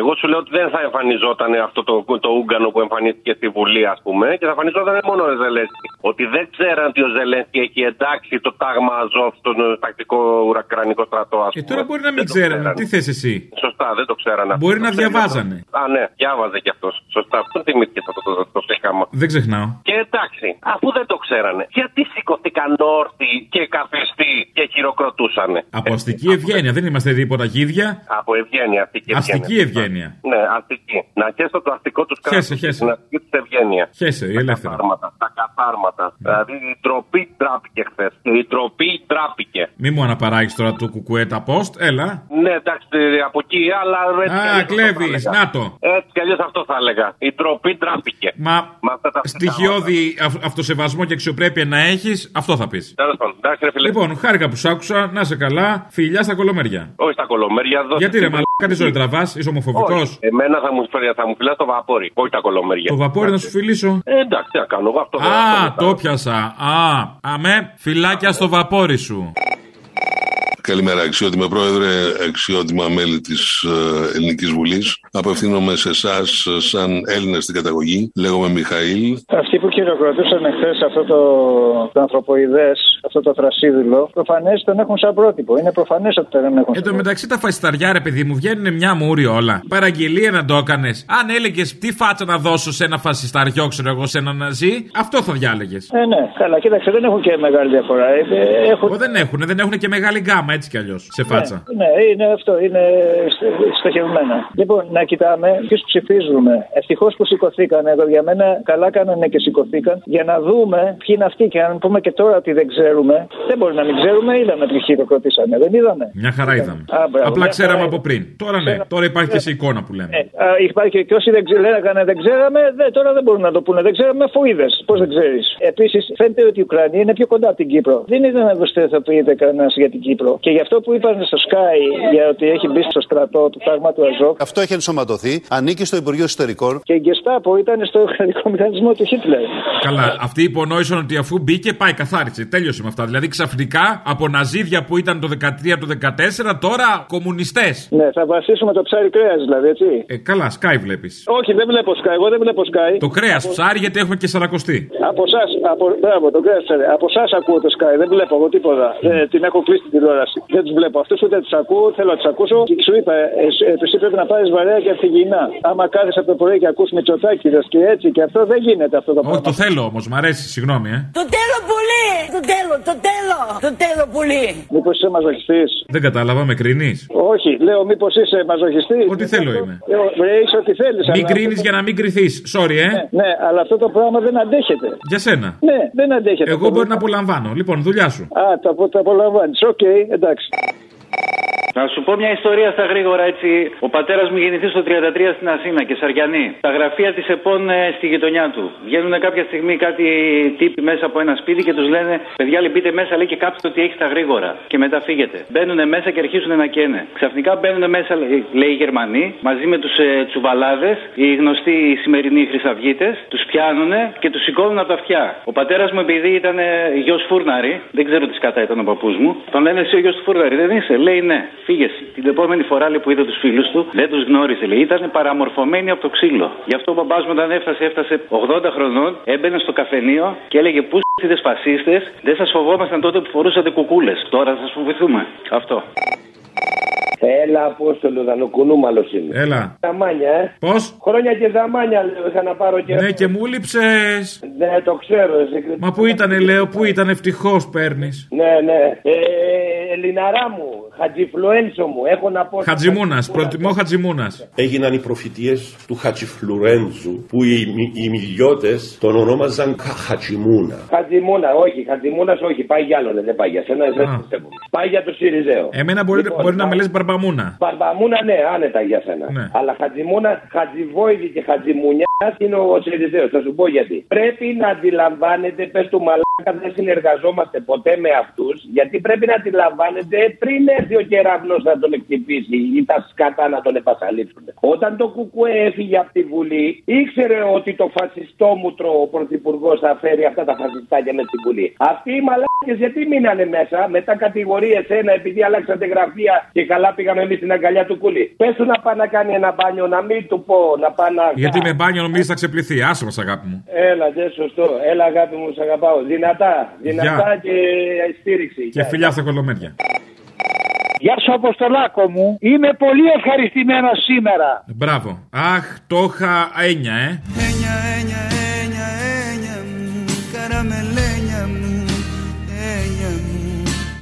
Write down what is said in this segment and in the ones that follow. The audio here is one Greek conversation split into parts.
Εγώ σου λέω ότι δεν θα εμφανιζόταν αυτό το, το Ούγκανο που εμφανίστηκε στη Βουλή, ας πούμε, και θα εμφανιζόταν μόνο ο Ζελένσκι. Ότι δεν ξέραν ότι ο Ζελένσκι έχει εντάξει το τάγμα Αζόφ στον ε, τακτικό ουρακρανικό στρατό, ας πούμε. Και τώρα μπορεί να μην ξέρανε. Τι θες εσύ; Σωστά, δεν το ξέρανε. Μπορεί αυτό. να Το ξέρει διαβάζανε. αυτό. Α, ναι, διάβαζε κι αυτός. Σωστά, αυτό θυμήθηκε αυτό το, το, το, ψυχάμα. Δεν ξεχνάω. Και εντάξει, αφού δεν το ξέρανε, γιατί σηκωθήκαν όρθιοι και καφεστοί και χειροκροτούσανε; Από αστική ευγένεια. Δεν είμαστε τίποτα γίδια. Από ευγένεια, αστική ευγένεια. Αστική ευγένεια. Ναι, αστική. Να χέσω το αστικό τους κράτου. Χέσε, χέσε. Την αστική του ευγένεια. Χέσε, η Τα ελεύθερα. καθάρματα. Τα καθάρματα. Δηλαδή η τροπή τράπηκε χθες. Η τροπή τράπηκε. Μη μου αναπαράγεις τώρα το κουκουέτα post, έλα. Ναι, εντάξει, από εκεί, αλλά. έτσι κι Α, αλλιώς αυτό κλέβεις. θα έλεγα. Να το. Έτσι κι αλλιώς αυτό θα έλεγα. Η τροπή τράπηκε. Μα Με αυτά τα στοιχειώδη αυ- αυτοσεβασμό και αξιοπρέπεια να έχεις, αυτό θα πεις. Τέλος πάντων, εντάξει, ρε φίλε. Λοιπόν, χάρηκα που σ' άκουσα, να σε καλά, φιλιά στα κολομέρια. Όχι στα κολομέρια. δώσε Γιατί ρε την- μαλάκα, τι ζωή τραβάς, είσαι ομοφοβικό. Όχι. Εμένα θα μου, φέρει- θα μου φυλά το βαπόρι, όχι τα κολομέρια. Το βαπόρι να σου φιλήσω; Ε, εντάξει, τι να κάνω εγώ αυτό. δεν- αυτό Α, δεν θα- το πιάσα. Α, αμέ, φυλάκια στο βαπόρι σου. Καλημέρα, αξιότιμα πρόεδρε, αξιότιμα μέλη της Ελληνικής Βουλής. Απευθύνομαι σε εσάς, σαν Έλληνα στην καταγωγή. Λέγομαι Μιχαήλ. Αυτοί που χειροκροτούσαν εχθές αυτό το, το ανθρωποειδές, αυτό το θρασίδηλο, προφανές τον έχουν σαν πρότυπο. Είναι προφανές ότι τον έχουν Εν τω μεταξύ τα φασισταριά, ρε παιδί μου, βγαίνουν μια μούρη όλα. Παραγγελία να το έκανες. Αν έλεγες τι φάτσα να δώσω σε ένα φασισταριό, ξέρω εγώ, σε ένα ναζί, αυτό θα διάλεγες. Ε, ναι, καλά, κοίταξε, δεν έχουν και μεγάλη διαφορά. Ε, έχουν... Δεν έχουν, δεν έχουν και μεγάλη γκάμα έτσι κι αλλιώς. Σε φάτσα. Ναι, ναι, είναι αυτό, είναι στε- στοχευμένα. Λοιπόν, να κοιτάμε ποιους ψηφίζουμε. Ευτυχώς που σηκωθήκαν εδώ για μένα, καλά κάνανε και σηκωθήκαν για να δούμε ποιοι είναι αυτοί. Και αν πούμε και τώρα ότι δεν ξέρουμε, δεν μπορεί να μην ξέρουμε, είδαμε ποιοι χειροκροτήσανε, δεν είδαμε. Μια χαρά είδαμε. Α, μπράβο, Απλά μια ξέραμε χαρά. από πριν. Τώρα ναι, τώρα υπάρχει και σε εικόνα που λέμε. Ε, α, υπάρχει και όσοι δεν ξέρανε, δεν ξέραμε, δε, τώρα δεν μπορούν να το πούνε. Δεν ξέραμε, αφού είδες. Πώς δεν ξέρεις. Επίσης, φαίνεται ότι η Ουκρανία είναι πιο κοντά από την Κύπρο. Δεν είδε να δοστεθοποιείται κανένας για την Κύπρο. Και γι' αυτό που είπαν στο Sky για ότι έχει μπει στο στρατό του τάγμα του Αζόκ. Αυτό έχει ενσωματωθεί, ανήκει στο Υπουργείο Εσωτερικών. Και η Γκεστάπο ήταν στο κρατικό μηχανισμό του Χίτλερ. Καλά, αυτοί υπονόησαν ότι αφού μπήκε πάει καθάρισε. Τέλειωσε με αυτά. Δηλαδή ξαφνικά από ναζίδια που ήταν το 13 το 14 τώρα κομμουνιστές. Ναι, θα βασίσουμε το ψάρι κρέας δηλαδή, έτσι. Ε, καλά, Sky βλέπεις. Όχι, δεν βλέπω Sky. Εγώ δεν βλέπω Sky. Το κρέας ψάρι γιατί έχουμε και σαρακοστή. Από εσάς, από, μπράβο, το κρέας, ξέρε. Από εσάς ακούω το Sky, δεν βλέπω εγώ τίποτα. Ε, την έχω κλείσει την τηλεόραση. Δεν τους βλέπω. Αυτούς ούτε τους ακούω, θέλω να τους ακούσω. Και σου είπα, ε, ε, εσύ πρέπει να πάρεις βαρέα και ανθυγιεινά. Άμα κάθεσαι από το πρωί και ακούς Μητσοτάκηδες και έτσι και αυτό δεν γίνεται αυτό το Όχι, πράγμα. το θέλω όμως, μ' αρέσει, συγγνώμη, ε. Το θέλω πολύ! Το θέλω, το θέλω! Το θέλω πολύ! Μήπως είσαι μαζοχιστής; Δεν κατάλαβα, με κρίνεις; Όχι, λέω μήπως είσαι μαζοχιστής; Ό,τι θέλω είμαι. Έχει ό,τι θέλεις. Μην κρίνεις για να μην κριθείς. Sorry, ε. Ναι, ναι, αλλά αυτό το πράγμα δεν αντέχεται. Για σένα. Ναι, δεν αντέχεται. Εγώ μπορεί να απολαμβάνω. Λοιπόν, δουλειά σου. Α, το, το απολαμβάνεις. Οκ, εντάξει. Να σου πω μια ιστορία στα γρήγορα έτσι. Ο πατέρας μου γεννηθείς στο 33 στην Αθήνα και Σαριανή. Τα γραφεία της ΕΠΟΝ ε, στη γειτονιά του. Βγαίνουν κάποια στιγμή κάτι τύποι μέσα από ένα σπίτι και τους λένε: Παιδιά, λέει, μπείτε μέσα, λέει και κάψτε ότι έχει τα γρήγορα. Και μετά φύγετε. Μπαίνουν μέσα και αρχίζουν να καίνε. Ξαφνικά μπαίνουν μέσα, λέει, λέει οι Γερμανοί, μαζί με τους ε, τσουβαλάδες, οι γνωστοί σημερινοί χρυσαυγίτες, τους πιάνουν και τους σηκώνουν από τα αυτιά. Ο πατέρας μου, επειδή ήταν γιος φούρναρη, δεν ξέρω τι κατά ήταν ο παππούς μου, τον λένε εσύ ο γιος του φούρναρη, δεν είσαι. Λέει ναι, φύγες. Την επόμενη φορά λέει, που είδε τους φίλους του, δεν τους γνώριζε. Λέει, ήταν παραμορφωμένοι από το ξύλο. Γι' αυτό ο μπαμπάς μου όταν έφτασε, έφτασε 80 χρονών, έμπαινε στο καφενείο και έλεγε Πού είστε φασίστες, δεν σας φοβόμασταν τότε που φορούσατε κουκούλες. Τώρα θα σας φοβηθούμε. Αυτό. Έλα, Απόστολο, δανοκουνούμαλο είναι. Έλα. Δαμάνια, ε. Πώς; Χρόνια και δαμάνια, λέω, είχα να πάρω και. Ναι, και μου λείψες. Ναι, το ξέρω, εσύ. Μα πού ήταν, λέω, πού ήταν, ευτυχώς παίρνεις. Ναι, ναι. Ε, Ελληναρά μου, Χατζιφλουένσο μου, έχω να πω. Χατζημούνας, προτιμώ Χατζημούνας. Έγιναν οι προφητείες του Χατζιφλουρέντζου που οι, οι, οι μιλιώτες τον ονόμαζαν Κα- Χατζιμούνα. Χατζιμούνα, όχι, Χατζιμούνας, όχι, πάει για άλλο, δεν πάει για σένα, δεν Α. πιστεύω. Πάει για το Σιριζέο. Εμένα μπορεί, Λοιπόν, μπορεί να με πάει- λες μπαρμπαμούνα. Μπαρμπαμούνα, ναι, άνετα για σένα. Ναι. Αλλά Χατζιμούνα, Χατζιβόηδη και Χατζιμουνιάς είναι ο Σιριζέος. Θα σου πω γιατί. Πρέπει να αντιλαμβάνετε, πες του μαλάκα πλάκα δεν συνεργαζόμαστε ποτέ με αυτούς, γιατί πρέπει να αντιλαμβάνετε πριν έρθει ο κεραυνός να τον εκτυπήσει ή τα σκατά να τον επασαλείψουν. Όταν το Κουκουέ έφυγε από τη Βουλή, ήξερε ότι το φασιστόμουτρο ο πρωθυπουργός θα φέρει αυτά τα φασιστάκια με στην Βουλή. Αυτοί οι μαλάκες γιατί μείνανε μέσα, μετά κατηγορίες ένα επειδή αλλάξατε γραφεία και καλά πήγαμε εμείς στην αγκαλιά του κούλι. Πες του να πάει να κάνει ένα μπάνιο, να μην του πω να πάει να. Γιατί με μπάνιο νομίζεις θα ξεπληθεί. Άσε μας, αγάπη μου. Έλα, δε σωστό. Έλα, αγάπη μου, σ' αγαπάω. Δυνατά, δυνατά Γεια. και στήριξη. Και φιλιά στα κολομέρια. Γεια σου Αποστολάκο μου. Είμαι πολύ ευχαριστημένος σήμερα. Μπράβο. Αχ, το είχα έννοια, ε.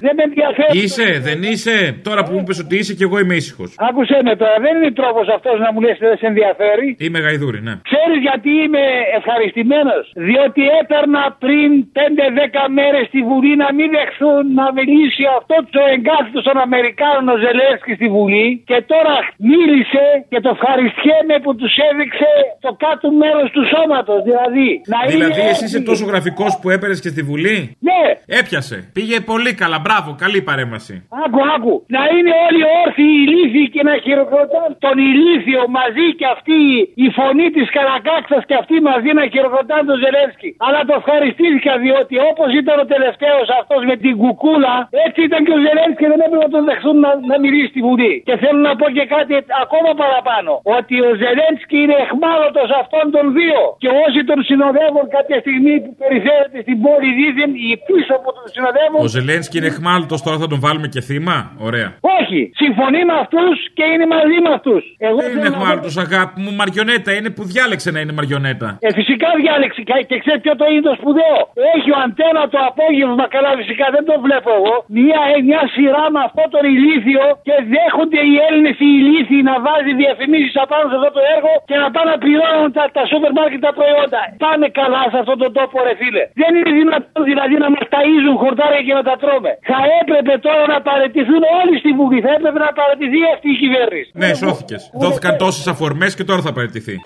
Δεν με ενδιαφέρει. Είσαι, δεν είσαι. Τώρα που μου είπε ότι είσαι και εγώ είμαι ήσυχος. Άκουσε με τώρα, δεν είναι τρόπος αυτός να μου λες ότι δεν σε ενδιαφέρει. Είμαι γαϊδούρη, ναι. Ξέρεις γιατί είμαι ευχαριστημένος; Διότι έπαιρνα πριν 5-10 μέρες στη Βουλή να μην δεχθούν να μιλήσει αυτός το εγκάθιτο των Αμερικάνων ο Ζελένσκι στη Βουλή. Και τώρα μίλησε και το ευχαριστιέμαι που τους έδειξε το κάτω μέρος του σώματος. Δηλαδή, να Δηλαδή, είναι εσύ είσαι έτοιμοι. τόσο γραφικός που έπαιρες και στη Βουλή; Ναι, Έπιασε. Πήγε πολύ καλά. Μπράβο, καλή παρέμβαση. Άκου, άκου. Να είναι όλοι όρθιοι ηλίθιοι και να χειροκροτάνε τον ηλίθιο μαζί και αυτή η φωνή της Καρακάξα και αυτή μαζί να χειροκροτάνε τον Ζελένσκι. Αλλά το ευχαριστήθηκα διότι όπως ήταν ο τελευταίος αυτός με την κουκούλα, έτσι ήταν και ο Ζελένσκι δεν έπρεπε να τον δεχθούν να, να μιλήσει στη Βουλή. Και θέλω να πω και κάτι ακόμα παραπάνω. Ότι ο Ζελένσκι είναι εχμάλωτος αυτών των δύο. Και όσοι τον συνοδεύουν κάποια στιγμή που περιφέρεται στην πόλη δίδυμ, οι πίσω που τον συνοδεύουν. Ο Ζελένσκι είναι εχμάλωτο, τώρα θα τον βάλουμε και θύμα; Ωραία. Όχι, συμφωνεί με αυτούς και είναι μαζί με αυτούς. Εγώ Δεν είναι εχμάλωτο, αγάπη μου. Μαριονέτα είναι που διάλεξε να είναι μαριονέτα. Ε, φυσικά διάλεξη και, και ξέρει ποιο το είναι το σπουδαίο. Έχει ο αντένα το απόγευμα, καλά φυσικά δεν το βλέπω εγώ. Μια, ε, μια σειρά με αυτό τον ηλίθιο και δέχονται οι Έλληνες οι ηλίθιοι να βάζει διαφημίσεις απάνω σε αυτό το έργο και να πάνε να πληρώνουν τα, τα σούπερ μάρκετ τα προϊόντα. Πάμε καλά σε αυτόν τον τόπο, ρε φίλε. Δεν είναι δυνατόν δηλαδή να μας ταΐζουν χορτάρια και να τα τρώμε. Θα έπρεπε τώρα να παραιτηθούν όλοι στη Βουλή. Θα έπρεπε να παραιτηθεί αυτή η κυβέρνηση. Ναι, σώθηκες. Δόθηκαν τόσες αφορμές και τώρα θα παραιτηθεί.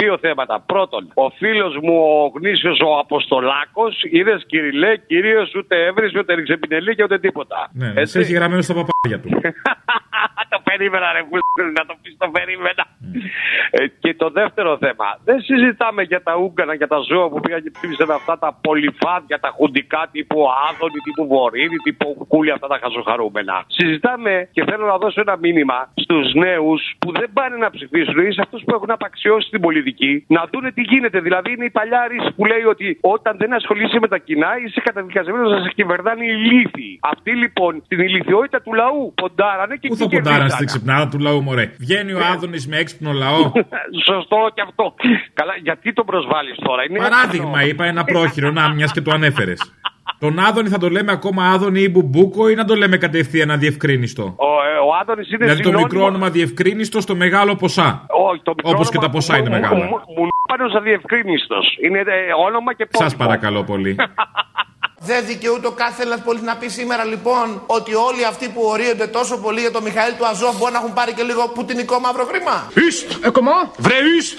Δύο θέματα. Πρώτον, ο φίλος μου ο γνήσιος ο Αποστολάκος, είδες κυριλέ, κυρίως ούτε έβρισε, ούτε ρίξε πινελί και ούτε τίποτα. Ναι, ναι. Σε έχει γραμμένο στα παπάρια του. το περίμενα, ρε που να το πεις, το περίμενα. Ε, και το δεύτερο θέμα. Δεν συζητάμε για τα ούγκανα, για τα ζώα που πήγαν και ψήφισαν αυτά τα πολυφάδια, τα χουντικά τύπου Άδωνη, τύπου Βορύδη, τύπου Κούλι, αυτά τα χαζοχαρούμενα. Συζητάμε και θέλω να δώσω ένα μήνυμα στους νέους που δεν πάνε να ψηφίσουν ή σε αυτούς που έχουν απαξιώσει την πολιτική να δούνε τι γίνεται. Δηλαδή είναι η παλιά ρίση που λέει ότι όταν δεν ασχολείσαι με τα κοινά είσαι καταδικασμένος να σε κυβερνάνε οι ηλίθιοι. Αυτοί λοιπόν την ηλικιότητα του λαού ποντάρανε και Πού θα εκεί ποντάραν κερδίσανε. στην ξυπνάδα του λαού, μωρέ. Βγαίνει ο Άδωνης με έξυπνο λαό. Σωστό και αυτό. Καλά, γιατί τον προσβάλλεις τώρα; Είναι Παράδειγμα, είπα ένα πρόχειρο, να μιας και το ανέφερες. Τον Άδωνη θα το λέμε ακόμα Άδωνη ή Μπουμπούκο ή να το λέμε κατευθείαν αδιευκρίνιστο. Ο, ε, ο Άδωνης είναι Δηλαδή το συνώνυμο- μικρό όνομα διευκρίνιστο στο μεγάλο ποσά. Όχι, το μικρό Όπως και όνομα τα ποσά είναι μου- μεγάλα. μου- Μου πάνω αδιευκρίνιστος. Είναι ε, όνομα και πόσο. Σα παρακαλώ πολύ. Δεν δικαιούται ο κάθε Έλληνας πολίτης να πει σήμερα λοιπόν ότι όλοι αυτοί που ορίονται τόσο πολύ για τον Μιχαήλ του Αζόφ μπορεί να έχουν πάρει και λίγο πουτινικό μαύρο χρήμα; Ιστ! Ε, comment? Βρε ιστ!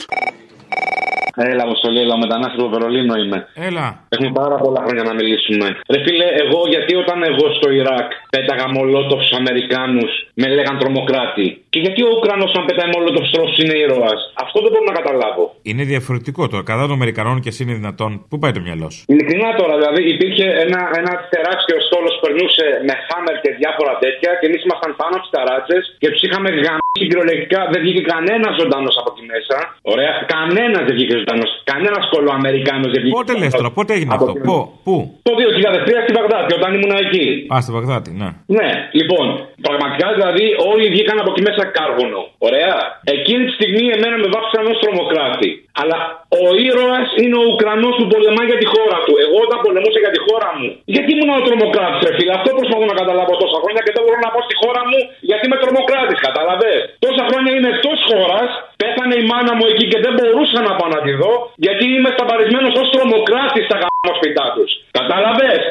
Έλα, Αποστολή, έλα, μετανάστης από Βερολίνο είμαι. Έλα. Έχουμε πάρα πολλά χρόνια να μιλήσουμε. Ρε φίλε, εγώ γιατί όταν εγώ στο Ιράκ πέταγα μολότοφς στου Αμερικάνους με λέγαν τρομοκράτη. Και γιατί ο Ουκρανός, αν πετάει μολότοφ στρώσει, είναι ήρωας; Αυτό δεν μπορώ να καταλάβω. Είναι διαφορετικό τώρα. Κατά των Αμερικανών και εσύ είναι δυνατόν. Πού πάει το μυαλό σου; Ειλικρινά τώρα, δηλαδή υπήρχε ένα, ένα τεράστιο στόλο που περνούσε με χάμερ και διάφορα τέτοια και εμείς ήμασταν πάνω από τις ταράτσε και τους είχαμε γαμίσει κυριολεκτικά. Δεν βγήκε κανένας ζωντανός από εκεί μέσα. Ωραία, κανένας δεν βγήκε ζωντανός. Κανένας κολοαμερικάνος δεν βγήκε. Πότε λες τώρα, πότε έγινε αυτό, Πού, πού; Το 2003 στη Βαγδάτη, όταν ήμουν εκεί. Α, στη Βαγδάτη, ναι. Ναι, λοιπόν, πραγματικά δηλαδή όλοι βγήκαν από εκεί μέσα κάρβουνο. Ωραία. Εκείνη τη στιγμή εμένα με βάφησαν ως τρομοκράτη. Αλλά ο ήρωας είναι ο Ουκρανός που πολεμά για τη χώρα του. Εγώ όταν πολεμούσα για τη χώρα μου. Γιατί ήμουν ο τρομοκράτης, ρε φίλε; Αυτό προσπαθώ να καταλάβω τόσα χρόνια και δεν μπορώ να πω στη χώρα μου γιατί είμαι τρομοκράτης. Κατάλαβες; Τόσα χρόνια είμαι εκτός χώρας. Πέθανε η μάνα μου εκεί και δεν μπορούσα να πάω να τη δω γιατί είμαι σταμπαρισμένο ως τρομοκράτης στα γαμμένα σπιτά τους. Κατάλαβες;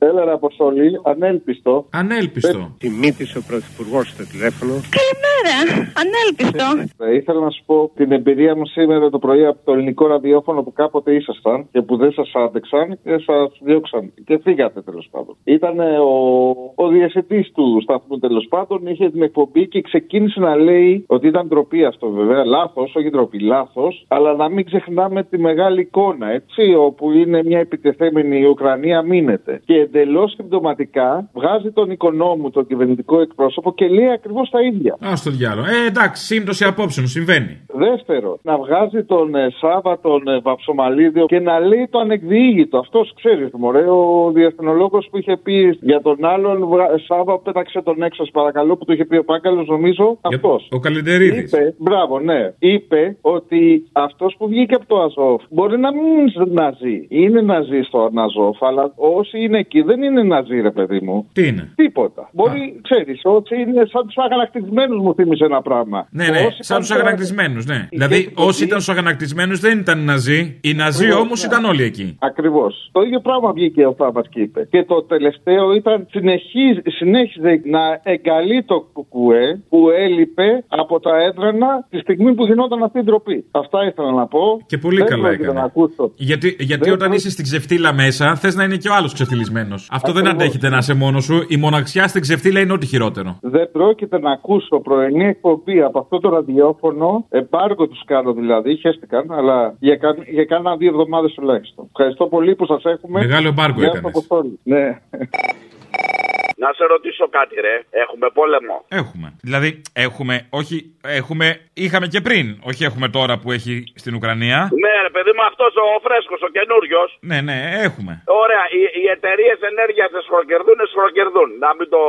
Έλα, ρε Αποστολή, ανέλπιστο. Ανέλπιστο. Τιμήθησε ο Πρωθυπουργός στο τηλέφωνο. Καλημέρα. Ανέλπιστο. Ε, ήθελα να σου πω την εμπειρία μου σήμερα το πρωί από το ελληνικό ραδιόφωνο που κάποτε ήσασταν και που δεν σας άντεξαν και σας διώξαν. Και φύγατε τέλος πάντων. Ήταν ο, ο διευθυντής του σταθμού τέλος πάντων, είχε την εκπομπή και ξεκίνησε να λέει ότι ήταν ντροπή αυτό βέβαια. Λάθος, όχι ντροπή, λάθος. Αλλά να μην ξεχνάμε τη μεγάλη εικόνα, έτσι, όπου είναι μια επιτεθέμενη η Ουκρανία μείνεται. Και εντελώς συμπτωματικά βγάζει τον οικονόμου, τον κυβερνητικό εκπρόσωπο και λέει ακριβώς τα ίδια. Α το διάλογο. Ε, εντάξει, σύμπτωση απόψεων, συμβαίνει. Δεύτερο, να βγάζει τον ε, Σάβα, τον ε, Βαψομαλίδιο και να λέει το ανεκδιήγητο. Αυτός ξέρει, μωρέ, ο διεθνολόγος που είχε πει για τον άλλον βγα- Σάβα, πέταξε τον έξω, σας παρακαλώ, που του είχε πει ο Πάγκαλος, νομίζω αυτός. Ο Καλεντερίδη. Είπε, μπράβο, ναι. Είπε ότι αυτός που βγήκε από το Αζόφ μπορεί να μην είναι ναζί. Είναι ναζί στο Αζόφ, αλλά όσοι είναι εκεί δεν είναι ναζί, ρε παιδί μου. Τι είναι; Τίποτα. Μπορεί, ξέρεις, όσοι είναι σαν τους αγανακτισμένους μου θύμισε ένα πράγμα. Ναι, ναι, Όσοι σαν τους πάνε- αγανακτισμένους, ναι. Δηλαδή, όσοι ήταν στους αγανακτισμένους δεν ήταν Ναζί. Οι Ναζί Ακριβώς, όμως ναι. ήταν όλοι εκεί. Ακριβώς. Το ίδιο πράγμα βγήκε ο Θάβα και είπε. Και το τελευταίο ήταν συνεχίζει, συνέχιζε να εγκαλεί το κουκουέ που έλειπε από τα έδρανα τη στιγμή που γινόταν αυτή η ντροπή. Αυτά ήθελα να πω. Και πολύ Δεν καλά πρόκειται έκανε. Να ακούσω. Γιατί, γιατί Δεν όταν προ- είσαι στην ξεφτύλα μέσα, θες να είναι και ο άλλος ξεφτυλισμένος. Αυτό δεν Ακριβώς. αντέχεται να είσαι μόνος σου. Η μοναξιά στην ξεφτύλα είναι ό,τι χειρότερο. Δεν πρόκειται να ακούσω πρωινή εκπομπή από αυτό το ραδιόφωνο. Εμπάργο τους κάνω δηλαδή, χαίστηκαν, αλλά για, κα... για κάνα δύο εβδομάδες τουλάχιστον. Ευχαριστώ πολύ που σας έχουμε. Μεγάλο εμπάργκο Γεια έκανες. σας, Αποστόλη. Ναι. Να σε ρωτήσω κάτι, ρε. Έχουμε πόλεμο. Έχουμε. Δηλαδή, έχουμε, όχι, έχουμε, είχαμε και πριν. Όχι έχουμε τώρα που έχει στην Ουκρανία. Ναι, ρε παιδί μου, αυτός ο φρέσκος, ο καινούριος. Ναι, ναι, έχουμε. Ωραία, οι, οι εταιρείες ενέργειας σχροκερδούν, σχροκερδούν. Να μην το.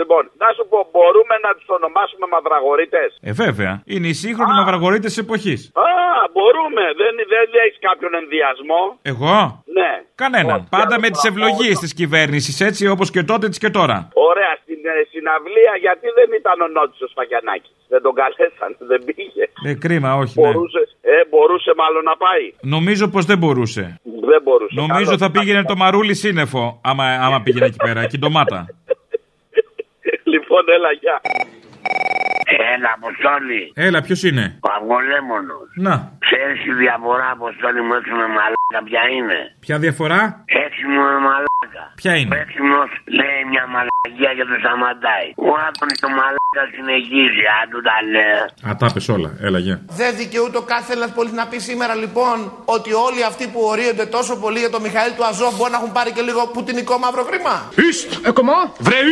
Λοιπόν, να σου πω, μπορούμε να τους ονομάσουμε μαυραγωρίτες; Ε, βέβαια. Είναι οι σύγχρονοι μαυραγωρίτες τη εποχής. Α, μπορούμε. Δεν, δεν έχεις κάποιον ενδιασμό; Εγώ; Ναι. Κανέναν. Όχι, Πάντα άλλο με τις πράγμα. ευλογίες της κυβέρνησης, έτσι όπως και τότε, έτσι και τώρα. Ωραία, στην ε, συναυλία γιατί δεν ήταν ο Νότσο Φαγιανάκη. Δεν τον καλέσαν, δεν πήγε. Ε, κρίμα, όχι. Ναι. Μπορούσε, ε, μπορούσε μάλλον να πάει. Νομίζω πως δεν μπορούσε. Δεν μπορούσε. Νομίζω Καλώς. θα πήγαινε το μαρούλι σύννεφο, άμα, άμα πήγαινε εκεί πέρα, εκεί ντομάτα. Λοιπόν, έλα, γεια. Έλα, Αποστόλη. Έλα, ποιος είναι; Ο Αυγολέμονος. Να. Ξέρεις τη διαφορά, Αποστόλη μου, έξω με μαλάκα, ποια είναι; Ποια διαφορά, Έξιμο με μαλάκα. ποια είναι; Ο έξιμο λέει μια μαλακία και το σταματάει. Ο Άδωνη το μαλάκα συνεχίζει, αν του τα λέει. Α, τα πες όλα. Έλα, γεια. Δεν δικαιούται ο κάθε Έλληνα πολίτης να πει σήμερα λοιπόν ότι όλοι αυτοί που ορίονται τόσο πολύ για τον Μιχαήλ του Αζόφ μπορεί να έχουν πάρει και λίγο πουτινικό μαύρο χρήμα. Üst, ε, comment Vrai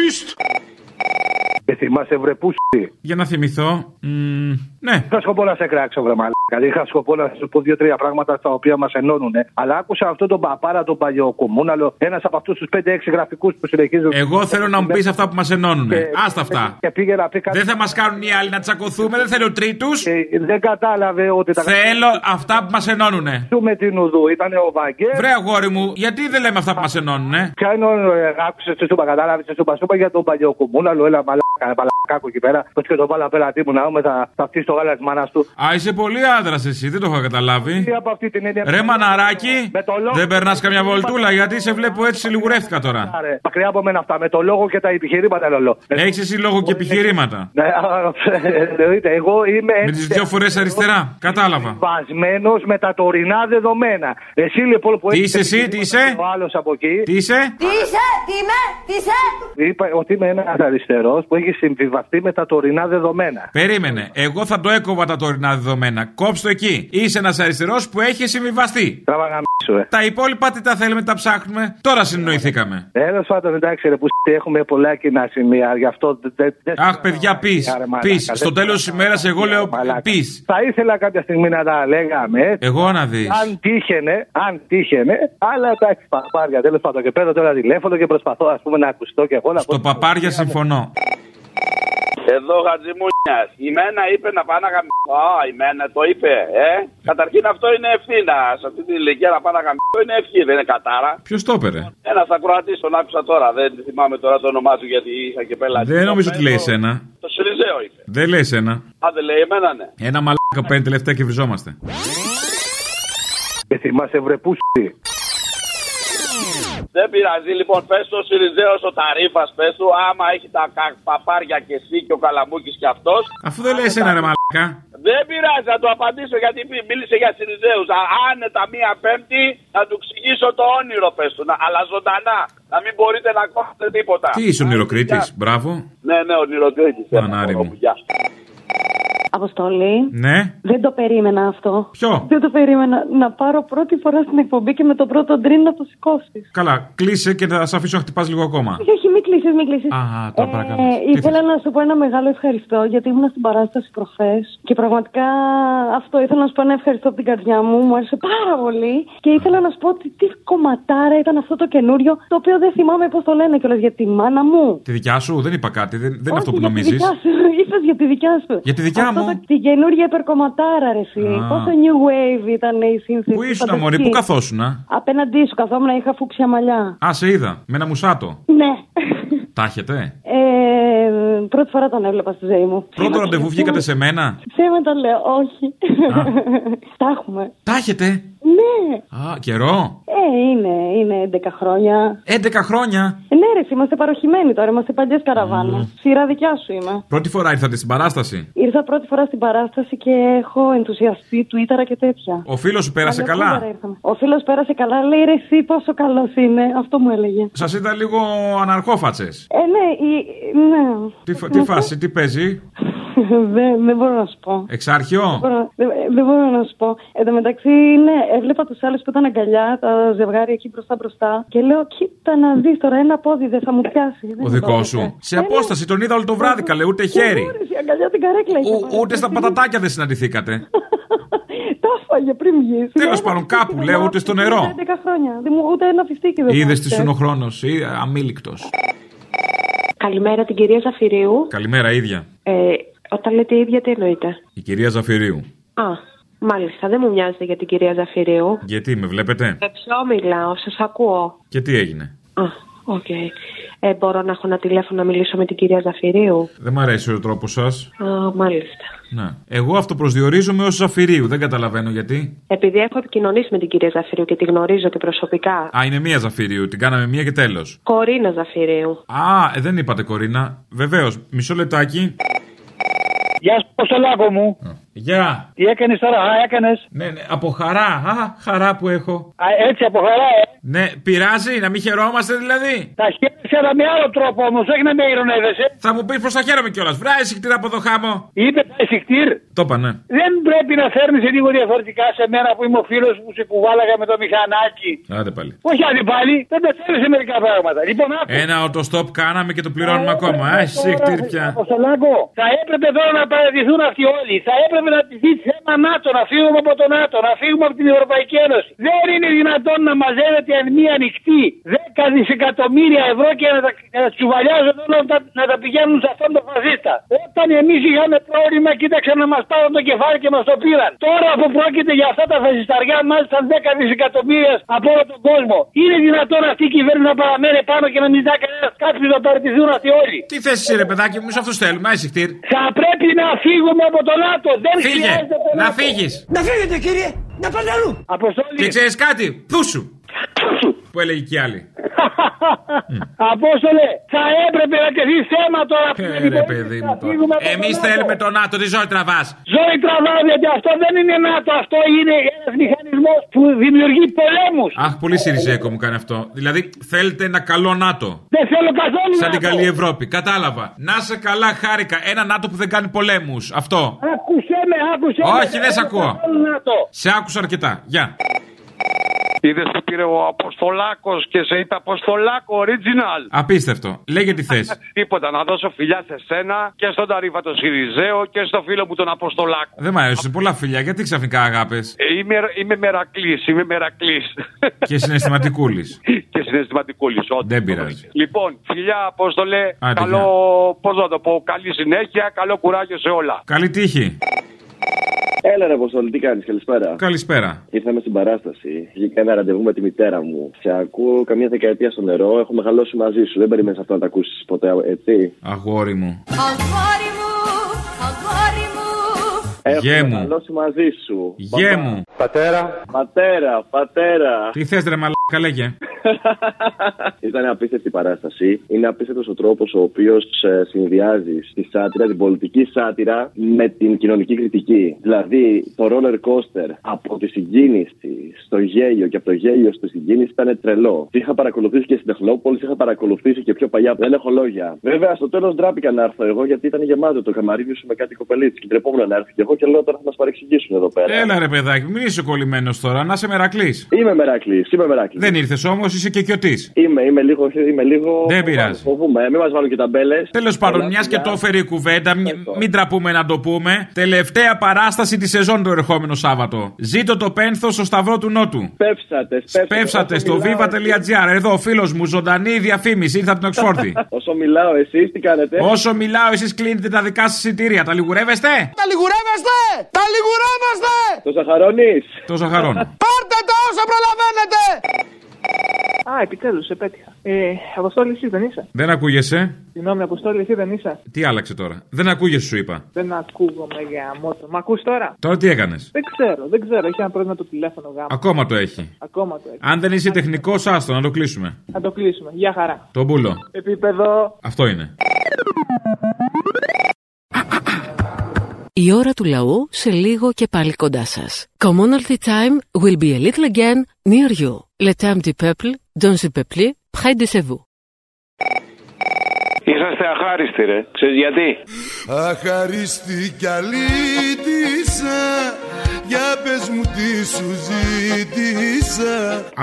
üst Και θυμάσαι βρε πούστη. Για να θυμηθώ. Μ, ναι. Είχα σκοπό να σε κράξω, βρε μαλάκα. Είχα σκοπό να σου πω δύο-τρία πράγματα τα οποία μας ενώνουν. Αλλά άκουσα αυτό τον παπάρα, τον παλιοκομμούναλο, ένας από αυτούς τους 5-6 γραφικούς που συνεχίζουν. Εγώ θέλω να μου πεις αυτά που μας ενώνουν. Και- Άστα αυτά. Και πήγε να πει κάτι. Δεν θα μας κάνουν οι άλλοι να τσακωθούμε, δεν θέλω τρίτους. Δεν κατάλαβε ότι τα. Θέλω αυτά που μας ενώνουν. Του με την Ουδού ήταν ο Βαγγέλ. Βρε αγόρι μου, γιατί δεν λέμε αυτά που μας ενώνουν. Ποια είναι ο. ε, Άκουσες τη σούπα, κατάλαβες τη σούπα. Σούπα για τον παλιοκομμούναλο, έλα μαλάκα, μαλακάκο εκεί πέρα. Πώ και το βάλα πέρα τι μου να δούμε, θα, θα φτύσει το γάλα της μάνας του. Α, είσαι πολύ άντρας εσύ, δεν το έχω καταλάβει. Τι από αυτή την έννοια. Ρε μαναράκι, Με το λόγο- δεν περνάς καμιά βολτούλα γιατί σε βλέπω έτσι λιγουρεύτηκα τώρα. Άρε, Μακριά από μένα αυτά, με το λόγο και τα επιχειρήματα λολό. Έχεις εσύ λόγο και επιχειρήματα; Ναι, α, εννοείται, εγώ είμαι Με τις δυο φορές αριστερά. Κατάλαβα. βασμένος με τα τωρινά δεδομένα. Εσύ λοιπόν που Τι έχεις είσαι εσύ, τι είσαι; Ο άλλος από εκεί. Τι είσαι; Τι είσαι, τι είμαι, τι είσαι; Είπα ότι είμαι ένας αριστερός που έχει συμβιβαστεί με τα τωρινά δεδομένα. Περίμενε. Εγώ θα το έκοβα τα τωρινά δεδομένα. Κόψ το εκεί. Είσαι ένας αριστερός που έχει συμβιβαστεί. Τραβαγαμίσου, ε. Τα υπόλοιπα τι τα θέλουμε, τα ψάχνουμε. Τώρα συνεννοηθήκαμε. Τέλο πάντων, εντάξει, ρε, που σ- έχουμε πολλά κοινά σημεία. Γι' αυτό δεν. δεν- Αχ, παιδιά, πει. Άρα, μαλάκα, Πει. δεν- Στο τέλος της ημέρας, εγώ λέω πει. Θα ήθελα κάποια στιγμή να τα λέγαμε. έτσι. Εγώ να δεις. Αν τύχαινε, αν τύχαινε, αλλά εντάξει, παπάρια τέλος πάντων. Και παίρνω τώρα τηλέφωνο και προσπαθώ ας πούμε, να ακουστώ και εγώ να Στο παπάρια συμφωνώ. Εδώ Χατζημούνια. Η Μένα είπε να πάει να γαμίσω. Α, η Μένα το είπε, ε. Καταρχήν αυτό είναι ευθύνα. Σε αυτή την ηλικία να πάει να γαμίσω είναι ευχή, δεν είναι κατάρα. Ποιος το έπαιρε; Ένα ακροατή τον άκουσα τώρα. Δεν θυμάμαι τώρα το όνομά του γιατί είχα και πελάτη. Δεν νομίζω ότι λέει εσένα. Το Σιριζέο είπε. Δεν λέει εσένα. Α, δεν λέει εμένα, ναι. Ένα μαλάκα παίρνει τελευταία και βριζόμαστε. Και θυμάσαι βρε πούστη. Δεν πειράζει, λοιπόν, πες το Σιριζέο ο Ταρήφα, πες του, άμα έχει τα κα- παπάρια και εσύ και ο Καλαμούκης και αυτός. Αφού δεν λες ένα ρε μαλάκα. Δεν πειράζει, θα του απαντήσω γιατί μι- μίλησε για Σιριζέους. Άνετα μία Πέμπτη να του εξηγήσω το όνειρο, πες του, να- αλλά ζωντανά. Να μην μπορείτε να κόψετε τίποτα. Τι είσαι ο Νηροκρίτης, μπράβο. Ναι, ναι, ο Νηροκρίτης. Μανάρι μου. Αποστολή. Ναι. Δεν το περίμενα αυτό. Ποιο; Δεν το περίμενα. Να πάρω πρώτη φορά στην εκπομπή και με τον πρώτο ντριν να το σηκώσεις. Καλά, κλείσε και θα σε αφήσω να χτυπάς λίγο ακόμα. Όχι, όχι, μην κλείσεις, μην κλείσεις. Α, τώρα παρακαλώ. Ε, ήθελα να σου πω ένα μεγάλο ευχαριστώ γιατί ήμουν στην παράσταση προχθές και πραγματικά αυτό ήθελα να σου πω ένα ευχαριστώ από την καρδιά μου. Μου άρεσε πάρα πολύ και ήθελα να σου πω ότι τι κομματάρα ήταν αυτό το καινούριο το οποίο δεν θυμάμαι πώς το λένε κιόλας για τη μάνα μου. Τη δικιά σου, δεν είπα κάτι, δεν, δεν είναι αυτό που για τη νομίζεις. δικιά σου. Είπες για τη δικιά σου. Για τη δικιά Αυτό μου. Το, την καινούργια υπερκομματάρα, ρε εσύ. Α. Πόσο new wave ήταν η σύνθεση. Πού ήσουν, φανταστική. Μωρή, πού καθόσουνα; Απέναντί σου καθόμουν, είχα φούξια μαλλιά. Α, σε είδα, με ένα μουσάτο. Ναι. Τα έχετε; Ε, πρώτη φορά τον έβλεπα στη ζωή μου. Πρώτο ραντεβού βγήκατε σε μένα; Ψέματα λέω, όχι. Τα έχουμε. Τα έχετε; Ναι. Α, καιρό. Ε, είναι, είναι 11 χρόνια. 11 χρόνια. Ε, ναι, ρε, εσύ, είμαστε παροχημένοι τώρα, είμαστε παλιέ καραβάνε. Σειρά δικιά σου είμαι. Πρώτη φορά ήρθατε στην παράσταση. Ήρθα πρώτη φορά στην παράσταση και έχω ενθουσιαστεί Twitter και τέτοια. Ο φίλος σου πέρασε Παλιότερα καλά; ήρθαμε. Ο φίλος πέρασε καλά, λέει ρε, εσύ πόσο καλός είναι. Αυτό μου έλεγε. Σας είδα λίγο αναρχόφατσες. Ε, ναι, η- ναι. Τι, φα- τι φάση, τι παίζει; δεν, δεν μπορώ να σου πω. Εξάρχιο; Δεν μπορώ, δεν, δεν μπορώ να σου πω. Εν τω μεταξύ, ναι, έβλεπα τους άλλους που ήταν αγκαλιά, τα ζευγάρια εκεί μπροστά μπροστά. Και λέω, κοίτα να δεις τώρα, ένα πόδι δεν θα μου πιάσει. Δεν Ο μου δικός το σου. έπαιξε. Σε απόσταση τον είδα όλο το βράδυ, καλέ, ούτε χέρι. Ε, Η αγκαλιά την καρέκλα είχε. Ο- Ούτε στα πατατάκια δεν συναντηθήκατε. Τα έφαγε πριν βγεις. Τέλος πάντων, κάπου λέω, ούτε στο νερό. 11 χρόνια. Δεν μου, ούτε ένα φιστίκι δεν Είδες μου τι έφτιαξε. είναι ο χρόνο. Αμείλικτος. Καλημέρα την κυρία Ζαφυρίου. Καλημέρα, ίδια. Ε, όταν λέτε ίδια, τι εννοείτε; Η κυρία Ζαφυρίου. Α, μάλιστα, δεν μου μοιάζετε για την κυρία Ζαφυρίου. Γιατί με βλέπετε; Με ποιο μιλάω, σα ακούω. Και τι έγινε; Α, οκ. Ε, μπορώ να έχω ένα τηλέφωνο να μιλήσω με την κυρία Ζαφυρίου; Δεν μ' αρέσει ο τρόπος σας. Α, μάλιστα. Ναι. Εγώ αυτοπροσδιορίζομαι ως Ζαφυρίου. Δεν καταλαβαίνω γιατί. Επειδή έχω επικοινωνήσει με την κυρία Ζαφυρίου και τη γνωρίζω και προσωπικά. Α, είναι μία Ζαφυρίου. Την κάναμε μία και τέλος. Κορίνα Ζαφυρίου. Α, ε, δεν είπατε Κορίνα. Βεβαίως. Μισό λεπτάκι. Γεια σου, Αποστολάκο μου. Γεια. Τι έκανες τώρα, α, έκανες. Ναι, ναι, από χαρά. Α, χαρά που έχω. Α, έτσι από χαρά, ε. Ναι, πειράζει να μην χαιρόμαστε δηλαδή. Τα χαίρεσαι, αλλά με άλλο τρόπο όμως, όχι να με ηρωνεύεσαι. Θα μου πεις πω θα χαίρομαι κιόλας. Βράει εισικτήρα από το χάμο. Είπε τα εισικτήρ. Το είπα, ναι. Δεν πρέπει να φέρνεις λίγο διαφορετικά σε μένα που είμαι ο φίλος που σε κουβάλαγα με το μηχανάκι. Άντε πάλι. Όχι άλλοι πάλι, δεν με φέρνει σε μερικά πράγματα. Λοιπόν, άκου. Ένα οτοστόπ κάναμε και το πληρώνουμε ακόμα. Α, εισικτήρ πια. Αποστολάκο, θα έπρεπε τώρα να παρατηθούν αυτοί όλοι. Θα έπρεπε να τηθεί θέμα ΝΑΤΟ, να φύγουμε από το ΝΑΤΟ, να φύγουμε από την Ευρωπαϊκή Ένωση. Δεν είναι δυνατόν να μαζεύεται εν μία νυχτή 10 δισεκατομμύρια ευρώ και να τα, να τα τσουβαλιάζουν όλα να, τα- να τα πηγαίνουν σε αυτόν τον φασίστα. Όταν εμείς είχαμε πρόβλημα, κοίταξαν να μας πάρουν το κεφάλι και μας το πήραν. Τώρα που πρόκειται για αυτά τα φασισταριά, μάλιστα 10 δισεκατομμύρια από όλο τον κόσμο. Είναι δυνατόν αυτή η κυβέρνηση να παραμένει πάνω και να μην ζητά κανένας κάποιο να παραιτηθούν αυτοί όλοι. Τι θέση είσαι, ρε παιδάκι μου, σε αυτούς θέλουμε. Α, εισικτήρ. Θα πρέπει να φύγουμε από το ΝΑΤΟ. Δεν Φύγε. χρειάζεται το Να ΝΑΤΟ. φύγεις. Να φύγετε κύριε. Να πάτε αλλού. Αποστόλη. Και ξέρεις κάτι, δούσου. Που έλεγε και η άλλη. Απόστολε, θα έπρεπε να τεθεί θέμα τώρα. Ε, ρε παιδί μου τώρα. Εμείς θέλουμε το ΝΑΤΟ, τη ζωή τραβάς; Ζωή τραβάω γιατί αυτό δεν είναι ΝΑΤΟ. Αυτό είναι ένας μηχανισμός που δημιουργεί πολέμους. Αχ, πολύ Σιριζέκο μου κάνει αυτό. Δηλαδή, θέλετε ένα καλό ΝΑΤΟ. Δεν θέλω καθόλου Σαν την ΝΑΤΟ. καλή Ευρώπη. Κατάλαβα. Να σε καλά, χάρηκα. Ένα ΝΑΤΟ που δεν κάνει πολέμους. Αυτό. Άκουσέ με, άκουσέ με. Όχι, δεν σε θέλω ακούω. καθόλου ΝΑΤΟ. Σε άκουσα αρκετά. Γεια. Είδες που πήρε ο Αποστολάκος και σε είπε Αποστολάκο original. Απίστευτο. Λέγε τι θες. Τίποτα, να δώσω φιλιά σε σένα και στον Ταρίφα τον Σιριζέο και στο φίλο μου τον Αποστολάκο. δεν μ' αρέσουν πολλά φιλιά. Γιατί ξαφνικά αγάπες; Ε, είμαι, είμαι μερακλής, είμαι μερακλής. Και συναισθηματικούλης. και συναισθηματικούλης, όντως. Δεν πειράζει. Λοιπόν, φιλιά, Απόστολε, Άντε, καλό, πώς να το πω, καλή συνέχεια, καλό κουράγιο σε όλα. Καλή τύχη. Έλα ρε Αποστολή, τι κάνεις, καλησπέρα. Καλησπέρα. Ήρθαμε στην παράσταση. Βγήκα ένα ραντεβού με τη μητέρα μου. Σε ακούω καμία δεκαετία στο νερό. Έχω μεγαλώσει μαζί σου. Δεν περιμένεις αυτό να τα ακούσεις ποτέ, έτσι; Αγόρι μου. Αγόρι μου, αγόρι μου. Έχω Γε μου. μεγαλώσει μαζί σου. Γε μου. Πατέρα. Πατέρα, πατέρα. Τι θες, ρε μαλάκα, λέγε. Ήταν απίστευτη η παράσταση. Είναι απίστευτος ο τρόπος ο οποίος συνδυάζει στη σάτυρα, την πολιτική σάτυρα με την κοινωνική κριτική. Δηλαδή, το roller coaster από τη συγκίνηση στο γέλιο και από το γέλιο στη συγκίνηση ήταν τρελό. Τι είχα παρακολουθήσει και στην Τεχνόπολη, είχα παρακολουθήσει και πιο παλιά. Δεν έχω λόγια. Βέβαια, στο τέλος ντράπηκα να έρθω εγώ γιατί ήταν γεμάτο το καμαρίδιο σου με κάτι κοπελίτσι. Και τρεπόμουν να έρθει και εγώ και λέω τώρα θα μας παρεξηγήσουν εδώ πέρα. Έλα ρε παιδάκι, μην είσαι κολλημένος τώρα, να είσαι μερακλής. Είμαι μερακλής, είμαι μερακλής. Δεν ήρθες όμως, είσαι και κοιοτή. Είμαι, είμαι λίγο. Είμαι λίγο... Δεν πειράζει. Φοβούμαι, μην μας βάλουν και τα μπέλε. Τέλος πάντων, μιας και το έφερε η κουβέντα, μη- μην τραπούμε να το πούμε. Τελευταία παράσταση της σεζόν το ερχόμενο Σάββατο. Ζήτω το πένθος στο Σταυρό του Νότου. Σπεύσατε, Σπεύσατε στο viva.gr. Εδώ ο φίλος μου, ζωντανή διαφήμιση, ήρθα από την Οξφόρδη. Όσο μιλάω, εσείς τι κάνετε; Όσο μιλάω, εσείς κλείνετε τα δικά σας εισιτήρια. Τα λιγουρεύεστε; Τα λιγουρεύεστε! Τα λιγουρεύεστε! Το ζαχαρώνεις; Το ζαχαρώνω. Πάρτε τα όσα προλαβαίνετε! Α, επιτέλους, επέτυχα. Ε, Αποστόλη, εσύ δεν είσαι; Δεν ακούγεσαι; Συγγνώμη, Αποστόλη, εσύ δεν είσαι; Τι άλλαξε τώρα; Δεν ακούγεσαι, σου είπα. Δεν ακούγομαι για μότο. Μ' ακούς τώρα; Τώρα τι έκανες; Δεν ξέρω, δεν ξέρω. Έχει ένα πρόβλημα το τηλέφωνο γάμο. Ακόμα το έχει. Ακόμα το έχει. Αν δεν είσαι τεχνικός, άστο να το κλείσουμε. Θα το κλείσουμε. Γεια χαρά. Το μπούλο. Επίπεδο. Αυτό είναι. Η ώρα του λαού σε λίγο και πάλι κοντά σας. Commonalty time will be a little again near you. Le temps du peuple, dans le peuple, près de chez vous. Είσαστε αχάριστοι, ρε. Ξέρεις γιατί; Αχαρίστη κι αλήτησα Για πες μου τι σου ζήτησα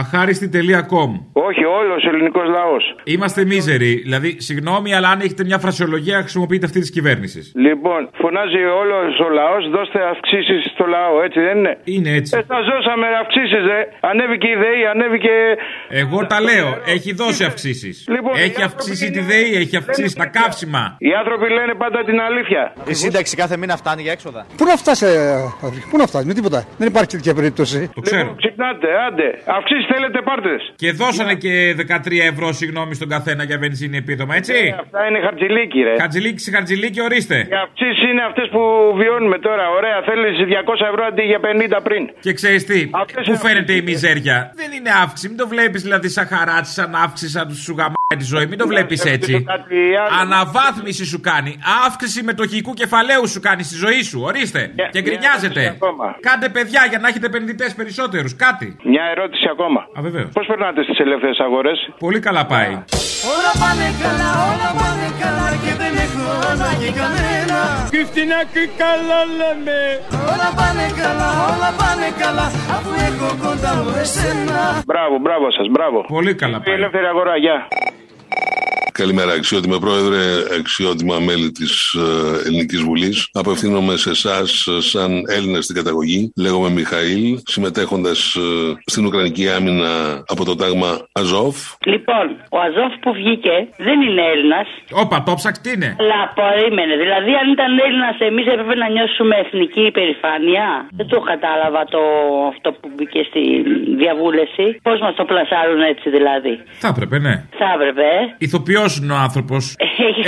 Αχάριστη.com Όχι, όλος ο ελληνικός λαός. Είμαστε μίζεροι. Δηλαδή, συγγνώμη, αλλά αν έχετε μια φρασιολογία, χρησιμοποιείτε αυτή της κυβέρνησης. Λοιπόν, φωνάζει όλος ο λαός, δώστε αυξήσεις στο λαό, έτσι δεν είναι; Είναι έτσι. Ε, τα ζώσαμε αυξήσεις, ρε. Ανέβηκε η ΔΕΗ, ανέβηκε. Εγώ τα λέω. Έχει δώσει αυξήσεις. Λοιπόν, οι έχει άνθρωποι αυξήσει τη είναι- ΔΕΗ, έχει αυξήσει τα καύσιμα. Οι άνθρωποι λένε πάντα την αλήθεια. Η σύνταξη κάθε μήνα φτάνει για έξοδα. Πού να φτάσει, ε, Παύλη, πού να φτάσει, με τίποτα. Δεν υπάρχει τέτοια περίπτωση. Το ξέρω. Ξυπνάτε, άντε. Αυξήσεις θέλετε, πάρτε. Και δώσανε και 13 ευρώ, συγγνώμη, στον καθένα για βενζίνη επίδομα, έτσι; Ε, αυτά είναι χαρτζηλίκι, ρε. Χατζηλίκι σε χατζηλίκι, ορίστε. Οι αυξήσεις είναι αυτές που βιώνουμε τώρα. Ωραία, θέλεις 200 ευρώ αντί για 50 πριν. Και ξέρεις τι, πού φαίνεται η μιζέρια. Δεν είναι αύξηση, μην το βλέπεις δηλαδή σαν χαράτσι, σαν αύξηση, σαν του σου γαμάει τη ζωή. Μην το βλέπεις έτσι. Αναβάθμιση σου κάνει. Αύξηση μετοχικού κεφαλαίου σου κάνει στη ζωή σου. Ορίστε. Και γκρινιάζετε. Κάντε παιδιά για να έχετε επενδυτές περισσότερους. Κάτι. Μια ερώτηση ακόμα. Α, βεβαίως. Πώς περνάτε στις ελεύθερες αγορές; Πολύ καλά πάει. Όλα πάνε καλά, όλα πάνε καλά και δεν έχω ανάγκη κανένα Και φτηνά και καλά λέμε Όλα πάνε καλά, όλα πάνε καλά αφού έχω κοντά μου εσένα Μπράβο, μπράβο σας, μπράβο. Πολύ καλά πάει. Η ελεύθερη αγορά, γεια. Καλημέρα, αξιότιμα πρόεδρε, αξιότιμα μέλη της Ελληνικής Βουλής. Απευθύνομαι σε εσάς, σαν Έλληνα στην καταγωγή. Λέγομαι Μιχαήλ, συμμετέχοντας στην Ουκρανική άμυνα από το τάγμα Αζόφ. Λοιπόν, ο Αζόφ που βγήκε δεν είναι Έλληνας. Όπα, το ψάξ τι είναι. Αλλά περίμενε. Δηλαδή, αν ήταν Έλληνας, εμείς έπρεπε να νιώσουμε εθνική υπερηφάνεια. Δεν το κατάλαβα το αυτό που μπήκε στη διαβούλευση. Πώς μας το πλασάρουν έτσι δηλαδή; Θα έπρεπε, ναι. Θα έπρεπε. ε. Ηθοποιός είναι ο άνθρωπος;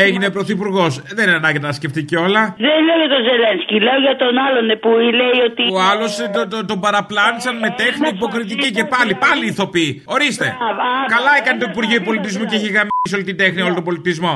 Έγινε πρωθυπουργός. Δεν είναι ανάγκη να σκεφτεί κιόλα. Δεν λέω για τον Ζελένσκι, λέω για τον άλλον ε, που λέει ότι. Ο άλλος τον το, τον παραπλάνησαν με τέχνη υποκριτική και πάλι, πάλι ηθοποιοί. Ορίστε. Καλά έκανε το Υπουργείο Πολιτισμού και έχει γαμίσει όλη την τέχνη, όλο τον πολιτισμό.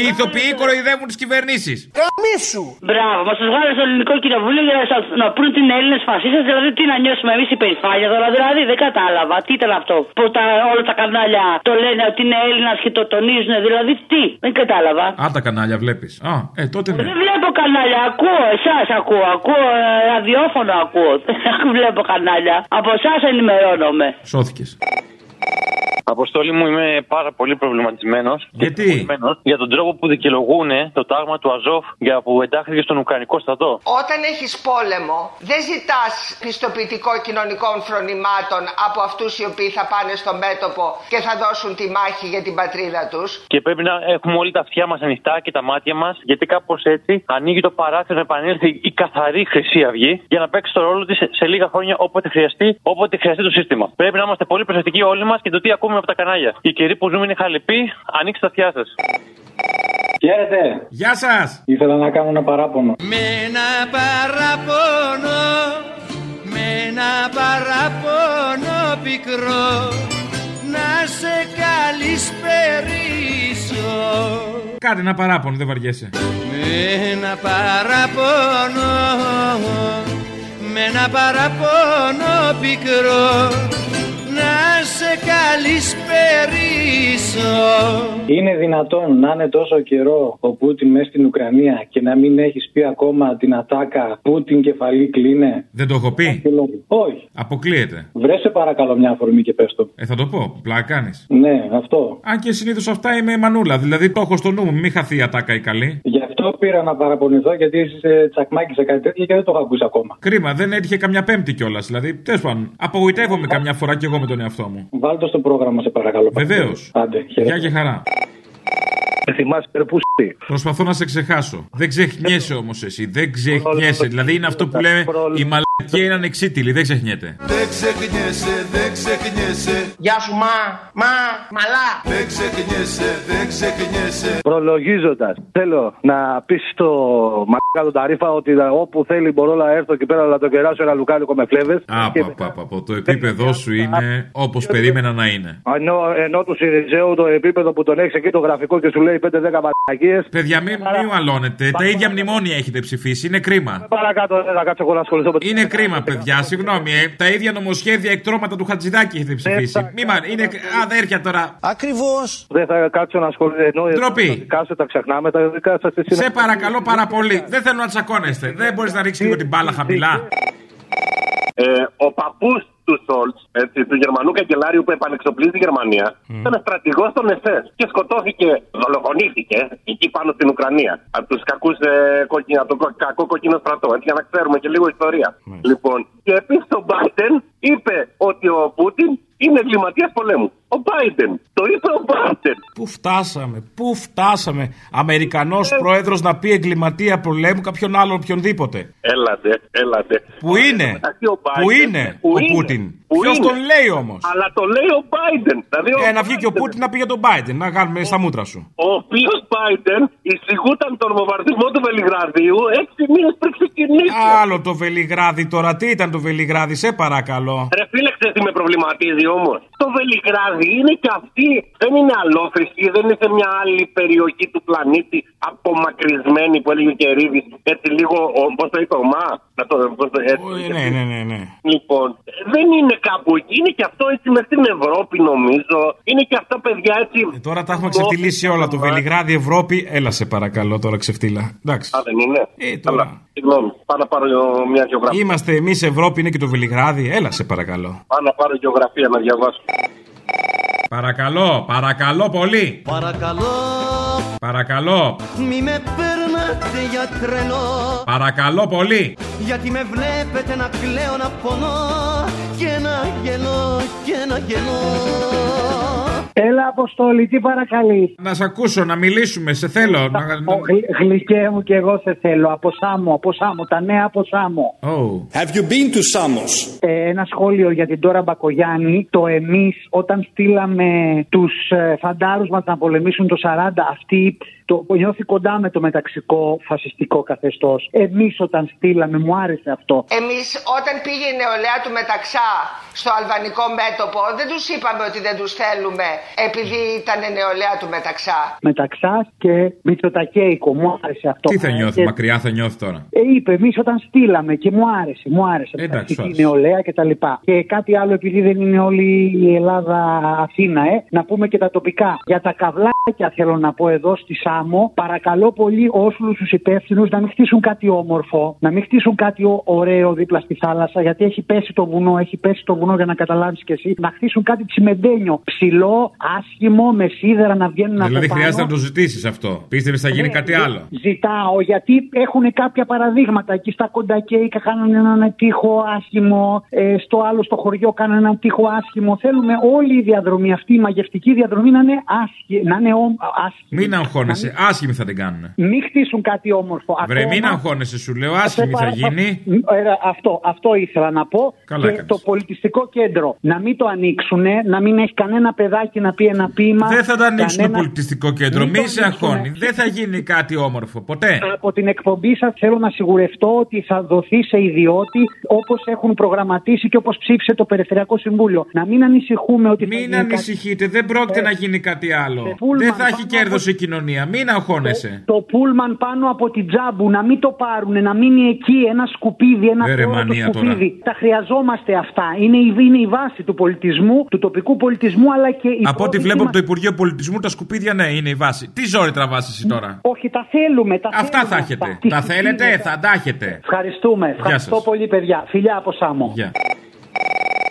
Οι ηθοποιοί κοροϊδεύουν τις κυβερνήσεις. Καμίσου! Μπράβο, μα του βγάλε στο ελληνικό κοινοβούλιο για να, σας- να πούν ότι είναι Έλληνες φασίστες. Δηλαδή, τι να νιώσουμε εμείς υπερηφάνεια τώρα. Δηλαδή, δεν κατάλαβα. Τι ήταν αυτό. Που τα, όλα τα κανάλια το λένε ότι είναι Έλληνας και το τονίζουν. Δηλαδή, τι. Δεν κατάλαβα. Α, τα κανάλια βλέπεις. Α, ε, τότε ναι. Δεν βλέπω κανάλια, ακούω, εσάς ακούω, ακούω, ε, ραδιόφωνο ακούω. Δεν βλέπω κανάλια. Από εσάς ενημερώνομαι. Σώθηκες. Αποστόλη μου, είμαι πάρα πολύ προβληματισμένος. Γιατί; Για τον τρόπο που δικαιολογούν το τάγμα του Αζόφ για που εντάχθηκε στον Ουκρανικό στρατό. Όταν έχεις πόλεμο, δεν ζητάς πιστοποιητικό κοινωνικών φρονημάτων από αυτούς οι οποίοι θα πάνε στο μέτωπο και θα δώσουν τη μάχη για την πατρίδα τους. Και πρέπει να έχουμε όλοι τα αυτιά μας ανοιχτά και τα μάτια μας, γιατί κάπως έτσι ανοίγει το παράθυρο να επανέλθει η καθαρή Χρυσή Αυγή για να παίξει το ρόλο της σε λίγα χρόνια όποτε χρειαστεί, όποτε χρειαστεί το σύστημα. Πρέπει να είμαστε πολύ προσεκτικοί όλοι μας και το τι ακούμε από τα κανάλια. Η καιρή που ζούμε είναι χαλεπή, ανοίξτε τα αυτιά σας. Χαίρετε. Γεια σας. Ήθελα να κάνω ένα παράπονο. Με ένα παραπονό Με ένα παραπονό πικρό Να σε καλησπερίσω Κάτι ένα παράπονο, δεν βαριέσαι. Με ένα παράπονο Με ένα παράπονο πικρό Να σε καλησπερίσω Είναι δυνατόν να είναι τόσο καιρό ο Πούτιν μέσα στην Ουκρανία και να μην έχεις πει ακόμα την ατάκα Πούτιν κεφαλή κλείνε. Δεν το έχω πει. Όχι. Αποκλείεται. Βρε σε παρακαλώ μια αφορμή και πες το. Ε, θα το πω. Πλάκα κάνεις. Ναι, αυτό. Αν και συνήθως αυτά είμαι μανούλα. Δηλαδή το έχω στο νου μου. Μην χαθεί η ατάκα η καλή. Γι' αυτό πήρα να παραπονηθώ γιατί είσαι τσακμάκι σε κάτι τέτοιο και δεν το έχω ακούσει ακόμα. Κρίμα, δεν έτυχε καμιά πέμπτη κιόλας. Δηλαδή, τέλος πάντων, απογοητεύομαι καμιά φορά κι εγώ με τον εαυτό μου. Βάλτε το στο πρόγραμμα σε παρακαλώ. Βεβαίως. Άντε, Γεια και χαρά. Θυμάσαι περπούστη. Προσπαθώ να σε ξεχάσω. Δεν ξεχνιέσαι όμως εσύ. Δεν ξεχνιέσαι. Δηλαδή είναι αυτό που λέμε η μαλακία είναι ανεξίτηλη. Δεν ξεχνιέται. Δεν ξεχνιέσαι, δεν ξεχνιέσαι Γεια σου μα, μα, μαλά. Δεν ξεχνιέσαι, δεν ξεχνιέσαι Προλογίζοντας, θέλω να πεις στο μαλάκα τον Ταρίφα ότι όπου θέλει μπορώ να έρθω εκεί πέρα να το κεράσω ένα λουκάνικο με φλέβες. Α, πα, πα, πα, πα. Το επίπεδό σου είναι όπως περίμενα να είναι. Ενώ, ενώ του Σιριζέου το επίπεδο που τον έχεις εκεί το γραφικό και σου λέει 5-10 μαλακίε. Παιδιά, μην μη αλώνετε. Τα ίδια μνημόνια έχετε ψηφίσει. Είναι κρίμα. Παρακάτω, δεν θα κάτσω εγώ να ασχοληθώ με Είναι κρίμα, παιδιά. Συγγνώμη, ε. Τα ίδια νομοσχέδια εκτρώματα του Χατζηδάκη έχετε ψηφίσει. Μη μα, είναι αδέρφια τώρα. Ακριβώς. Δεν θα κάτσω να ασχοληθώ. Ενώ Ντροπή. τα δικά σου τα ξεχνάμε, τα δικά σας Σε παρακαλώ πάρα πολύ. Δεν θέλω να τσακώνεστε. Δεν μπορείς να ρίξεις λίγο την μπάλα χαμηλά. Ε, ο παππού του Σόλτς, του Γερμανού καγκελάριου που επανεξοπλίζει τη Γερμανία, ήταν στρατηγός των ΕΣΕΣ και σκοτώθηκε, δολοφονήθηκε εκεί πάνω στην Ουκρανία. Από τους κακούς ε, κόκκινα, από το κο- κακό κόκκινο στρατό. Έτσι, για να ξέρουμε και λίγο ιστορία. Λοιπόν, και επίσης ο Μπάιντεν είπε ότι ο Πούτιν είναι εγκληματίας πολέμου. Ο Μπάιντεν. Το είπε ο Μπάιντεν. Πού φτάσαμε, πού φτάσαμε. Αμερικανός πρόεδρος να πει εγκληματία πολέμου κάποιον άλλον οποιονδήποτε. Έλατε, έλατε. Πού είναι, Εντάξει, ο Biden- πού είναι ο Πούτιν; Πού Ποιος είναι. τον λέει όμως; Αλλά το λέει ο Biden. Δηλαδή ο Ε, να βγει και ο Biden. Πούτιν να πει για τον Biden, να κάνουμε στα μούτρα σου. Ο οποίος Biden εισηγούταν τον βομβαρδισμό του Βελιγραδίου έξι μήνες πριν ξεκινήσει. Άλλο το Βελιγράδι τώρα, τι ήταν το Βελιγράδι, σε παρακαλώ. Ρε φίλε, ξέρεις τι με προβληματίζει όμως; Το Βελιγράδι είναι και αυτή. Δεν είναι αλόφρυσκη, δεν είναι σε μια άλλη περιοχή του πλανήτη απομακρυσμένη που έλεγε ο Κερίδης. Έτσι λίγο, πώς το είπε, ο Μα. Να το, πώς το, έτσι, Ε, Ναι, ναι, ναι, ναι. Λοιπόν, δεν είναι κάπου εκεί. Είναι και αυτό έτσι μες στην Ευρώπη, νομίζω. Είναι και αυτά παιδιά έτσι. Ε, Τώρα τα έχουμε ξεφτυλίσει όλα. Το Βελιγράδι, Ευρώπη. Έλα σε παρακαλώ τώρα ξεφτύλα. Εντάξει. Α, δεν είναι; Ε, τώρα. Αλλά, συγγνώμη, πάω να πάρω μια γεωγραφία. Είμαστε εμείς Ευρώπη, είναι και το Βελιγράδι. Έλα σε παρακαλώ. Πάω να πάρω γεωγραφία να διαβάσω. Παρακαλώ, παρακαλώ πολύ. Παρακαλώ Παρακαλώ, μη με παίρνατε για τρελό παρακαλώ πολύ. Γιατί με βλέπετε να κλαίω να πονώ Και να γελώ και να γελώ Έλα, Αποστόλη, τι παρακαλείς; Να σε ακούσω, να μιλήσουμε, σε θέλω. Να... Γλυκέ μου και εγώ σε θέλω. Από Σάμο, από Σάμο, τα νέα από Σάμο. Oh. Have you been to Samos? Ε, ένα σχόλιο για την Τώρα Μπακογιάννη. Το εμείς, όταν στείλαμε τους ε, φαντάρους μας να πολεμήσουν το 40, αυτή το νιώθει κοντά με το μεταξικό φασιστικό καθεστώς. Εμείς, όταν στείλαμε, μου άρεσε αυτό. Εμείς όταν πήγε η νεολαία του Μεταξά στο αλβανικό μέτωπο δεν τους είπαμε ότι δεν τους θέλουμε επειδή ήταν νεολαία του Μεταξά. Μεταξά και Μητσοτακέικο. Μου άρεσε αυτό. Τι θα νιώθει, Και- μακριά θα νιώθει τώρα; Ε, είπε, εμείς όταν στείλαμε και μου άρεσε, μου άρεσε. Εντάξει, Εντάξει, σου η άρεσε. νεολαία και τα λοιπά. Και κάτι άλλο, επειδή δεν είναι όλη η Ελλάδα Αθήνα, ε, να πούμε και τα τοπικά. Για τα καβλάκια θέλω να πω εδώ στη Σάμο, παρακαλώ πολύ όλου τους υπεύθυνους να μην χτίσουν κάτι όμορφο, να μην χτίσουν κάτι ω- ωραίο δίπλα στη θάλασσα, γιατί έχει πέσει το βουνό, έχει πέσει το βουνό για να καταλάβεις κι εσύ. Να χτίσουν κάτι τσιμεντένιο, ψηλό, άσχημο, με σίδερα να βγαίνουν Δηλαδή από χρειάζεται πάνω. να το ζητήσεις αυτό. Πίστευε θα γίνει Ναι, κάτι ζη- άλλο. Ζητάω γιατί έχουν κάποια παραδείγματα. Εκεί στα κοντακέικα κάνουν έναν τείχο άσχημο. ε, στο άλλο στο χωριό κάνουν έναν τείχο άσχημο. Θέλουμε όλη η διαδρομή αυτή, η μαγευτική διαδρομή να είναι, άσχη, να είναι άσχημη. Μην αγχώνεσαι, άσχημοι θα την κάνουν. Μην χτίσουν κάτι όμορφο. Βρε, Ακόμα- μην αγχώνεσαι, σου λέω, άσχημη θα παρα- γίνει. Ε, αυτό, αυτό ήθελα να πω. Καλά και έκανες. το πολιτιστικό κέντρο να μην το ανοίξουν, να μην έχει κανένα παιδάκι να πει ένα ποίημα. Δεν θα το ανοίξουν το κανένα- πολιτιστικό κέντρο, Μην το μη σε ανοίξουνε. αγχώνει. Δεν θα γίνει κάτι όμορφο, ποτέ. Από την εκπομπή σας θέλω να σιγουρευτώ ότι θα δοθεί σε ιδιώτη όπως έχουν προγραμματίσει και όπως ψήφισε το Περιφερειακό Συμβούλιο. Να μην ανησυχούμε ότι. Μην ανησυχείτε, δεν πρόκειται να γίνει κάτι άλλο. Πούλμαν Δεν θα έχει πάνω κέρδος η κοινωνία. Μην αγχώνεσαι. Το πούλμαν πάνω από την τζάμπου να μην το πάρουν, να μείνει εκεί ένα σκουπίδι, ένα Ε, ρε, θεόρατο μανία τώρα. σκουπίδι. Τα χρειαζόμαστε αυτά. Είναι η, είναι η βάση του πολιτισμού, του τοπικού πολιτισμού, αλλά και η Από ό,τι πρώτη βλέπω από το μας- Υπουργείο Πολιτισμού, τα σκουπίδια ναι, είναι η βάση. Τι ζόρι τραβάς εσύ τώρα; Όχι, τα θέλουμε. Τα Αυτά θέλουμε θα έχετε. Τι Τα θέλετε, σκουπίδια. θα τα έχετε. Ευχαριστούμε. Ευχαριστώ σας. πολύ, παιδιά. Φιλιά από Σάμο. Γεια.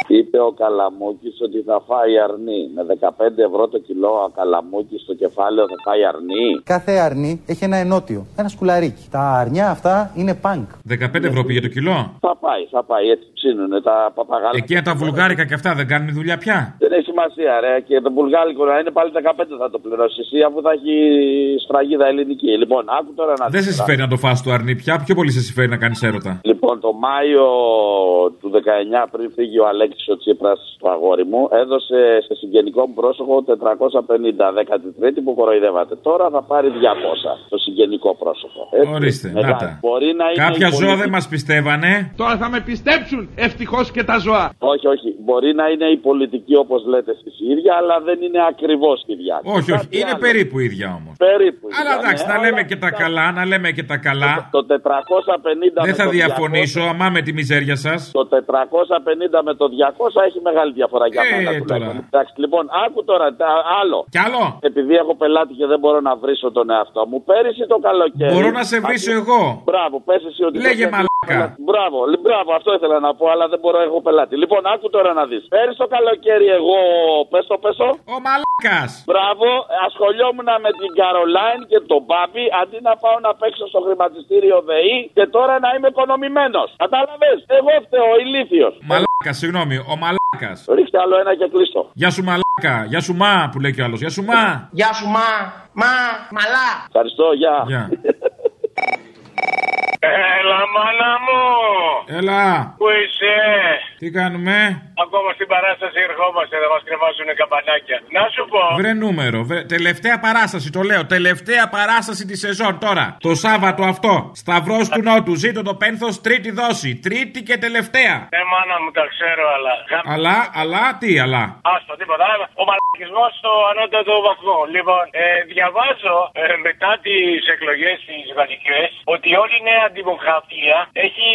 Είπε ο Καλαμούκης ότι θα φάει αρνί. Με 15 ευρώ το κιλό ο Καλαμούκης στο κεφάλαιο θα φάει αρνί. Κάθε αρνί έχει ένα ενότιο, ένα σκουλαρίκι. Τα αρνιά αυτά είναι πανκ. 15 ευρώ πήγε το κιλό; Θα πάει, θα πάει. Έτσι ψήνουνε τα παπαγάλα. Εκείνα τα βουλγάρικα και αυτά δεν κάνουν δουλειά πια; Δεν έχει σημασία, ρε. Και το βουλγάρικο να είναι πάλι 15 θα το πληρώσεις εσύ, αφού θα έχει σφραγίδα ελληνική. Λοιπόν, άκου τώρα να Δεν σε δεις τώρα. συμφέρει να το φας το αρνί πια. Πιο πολύ σε συμφέρει να κάνεις έρωτα. Λοιπόν, το Μάιο του 19, πριν φύγει ο Αλέξης ο Τσίπρας το αγόρι μου, έδωσε σε συγγενικό μου πρόσωπο 450 13η που κοροϊδεύατε. Τώρα θα πάρει 200 το συγγενικό πρόσωπο. Έτσι. Ορίστε, Μεγάλη. να τα. Μπορεί να είναι Κάποια η ζώα πολιτική- δεν μας πιστεύανε. Τώρα θα με πιστέψουν ευτυχώς και τα ζώα. Όχι, όχι. Μπορεί να είναι η πολιτική όπως λέτε εσεί η ίδια, αλλά δεν είναι ακριβώς η ίδια. Όχι, όχι. Κάτι Είναι άλλο. περίπου ίδια όμως. Περίπου. Αλλά ίδια, εντάξει, ναι, να λέμε αλλά και τα καλά, να λέμε και τα καλά. Το 450 Δεν με θα το διαφωνήσω, αμά με τη μιζέρια σας. Το 450 με το 200 έχει μεγάλη διαφορά για Ε, μένα. τώρα. τουλάχιστον. Εντάξει, λοιπόν, άκου τώρα τα- άλλο. Κι άλλο. Επειδή έχω πελάτη και δεν μπορώ να βρίσω τον εαυτό μου, πέρυσι το καλοκαίρι. Μπορώ να σε βρίσω εγώ. Μπράβο, πες εσύ ότι. Λέγε το- μαλάκα. Μπράβο, λι- μπράβο, αυτό ήθελα να πω, αλλά δεν μπορώ, έχω πελάτη. Λοιπόν, άκου τώρα να δεις. Πέρυσι το καλοκαίρι, εγώ. Πες το, πες το. Ο μαλάκας. Μπράβο, ασχολιόμουν με την Καρολάιν και τον Μπάμπη αντί να πάω να παίξω στο χρηματιστήριο ΔΕΗ και τώρα να είμαι οικονομημένος. Κατάλαβες, εγώ φταίω, ηλίθιος. Μαλάκας, συγγνώμη, ο μαλάκας. Ρίχτε άλλο ένα και κλείστο. Γεια σου μαλάκα, γεια σου μα που λέει κι άλλος. Γεια σου μα. Γεια σου μα, μα, μαλά. Ευχαριστώ, γεια. Γεια. Έλα, μάνα μου! Έλα, Πού είσαι; τι κάνουμε; Ακόμα στην παράσταση ερχόμαστε, δεν μας κρεβάζουν καμπανάκια. Να σου πω. Βρε νούμερο. Βρε... Τελευταία παράσταση, το λέω. Τελευταία παράσταση της σεζόν τώρα. Το Σάββατο αυτό. Σταυρό του Νότου. Ζήτω το πένθος, τρίτη δόση. Τρίτη και τελευταία. Ναι, μάνα μου, τα ξέρω, αλλά. Αλλά, αλλά, τι, αλλά; Άστο, τίποτα. Ο μαλακισμός στο ανώτατο βαθμό. Λοιπόν, ε, διαβάζω ε, μετά τις εκλογές τι γαλλικέ ότι όλη η νέα δημοκρατία έχει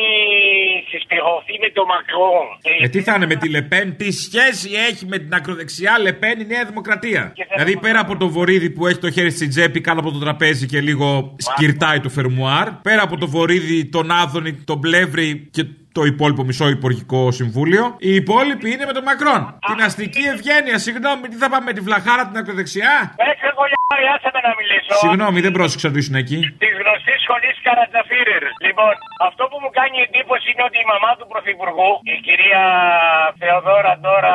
συσπηρωθεί με το Μακρόν. Ε, τι θα είναι με τη Λεπέν, τι σχέση έχει με την ακροδεξιά Λεπέν η Νέα Δημοκρατία; Δηλαδή πέρα από το βορίδι που έχει το χέρι στην τσέπη κάτω από το τραπέζι και λίγο σκυρτάει το φερμουάρ, πέρα από το βορίδι, τον Άδωνη, τον Πλεύρη και το υπόλοιπο μισό υπουργικό συμβούλιο, οι υπόλοιποι είναι με τον Μακρόν. Την αστική ευγένεια, συγγνώμη, τι θα πάμε με τη βλαχάρα την ακροδεξιά; Έξω κολλιάρι, άσε με να μιλήσω. Συγγνώμη, δεν πρόσεξα να ήσουν εκεί. Τη γνωστή σχολής Καρατζαφίρερ. Λοιπόν, αυτό που μου κάνει εντύπωση είναι ότι η μαμά του Πρωθυπουργού, η κυρία Θεοδόρα τώρα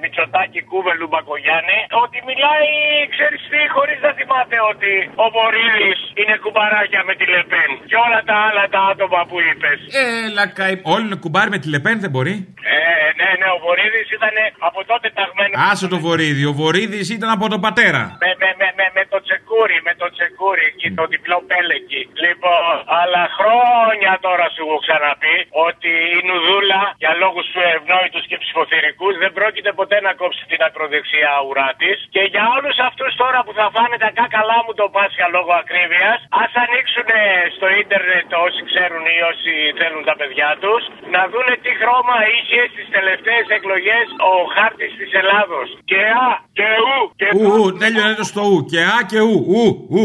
Μητσοτάκη Κούβελου Μπακογιάννη, ότι μιλάει, ξέρεις τι, χωρίς να θυμάται ότι ο Βορύδη είναι κουμπαράκια με τη Λεπέν. Και όλα τα άλλα τα άτομα που είπες. Έλα, καη... Όλοι είναι κουμπάρι με τη Λεπέν, δεν μπορεί. Ε, ναι, ναι, ο Βορύδη ήταν από τότε ταγμένος. Άσε το βορίδι. Ο βορίδι ήταν από τον πατέρα. Με, με, με, με, με το τσεκούρι, με το τσεκούρι και το διπλό πέλεκι. Λοιπόν, αλλά χρόνια τώρα σου έχω ξαναπεί ότι η Νουδούλα για λόγους του ευνόητους και ψηφοθυρικούς δεν πρόκειται ποτέ να κόψει την ακροδεξιά ουρά της. Και για όλους αυτούς τώρα που θα φάνε τα κάκαλά μου το Πάσχα λόγω ακρίβειας, ας ανοίξουν στο ίντερνετ όσοι ξέρουν ή όσοι θέλουν τα παιδιά τους, να δούνε τι χρώμα είχε στις τελευταίες εκλογές ο χάρτης της Ελλάδος. Και α, και ου, και Ου, ου, τέλειωνε το στο ου. Και α και ου, ου, ου.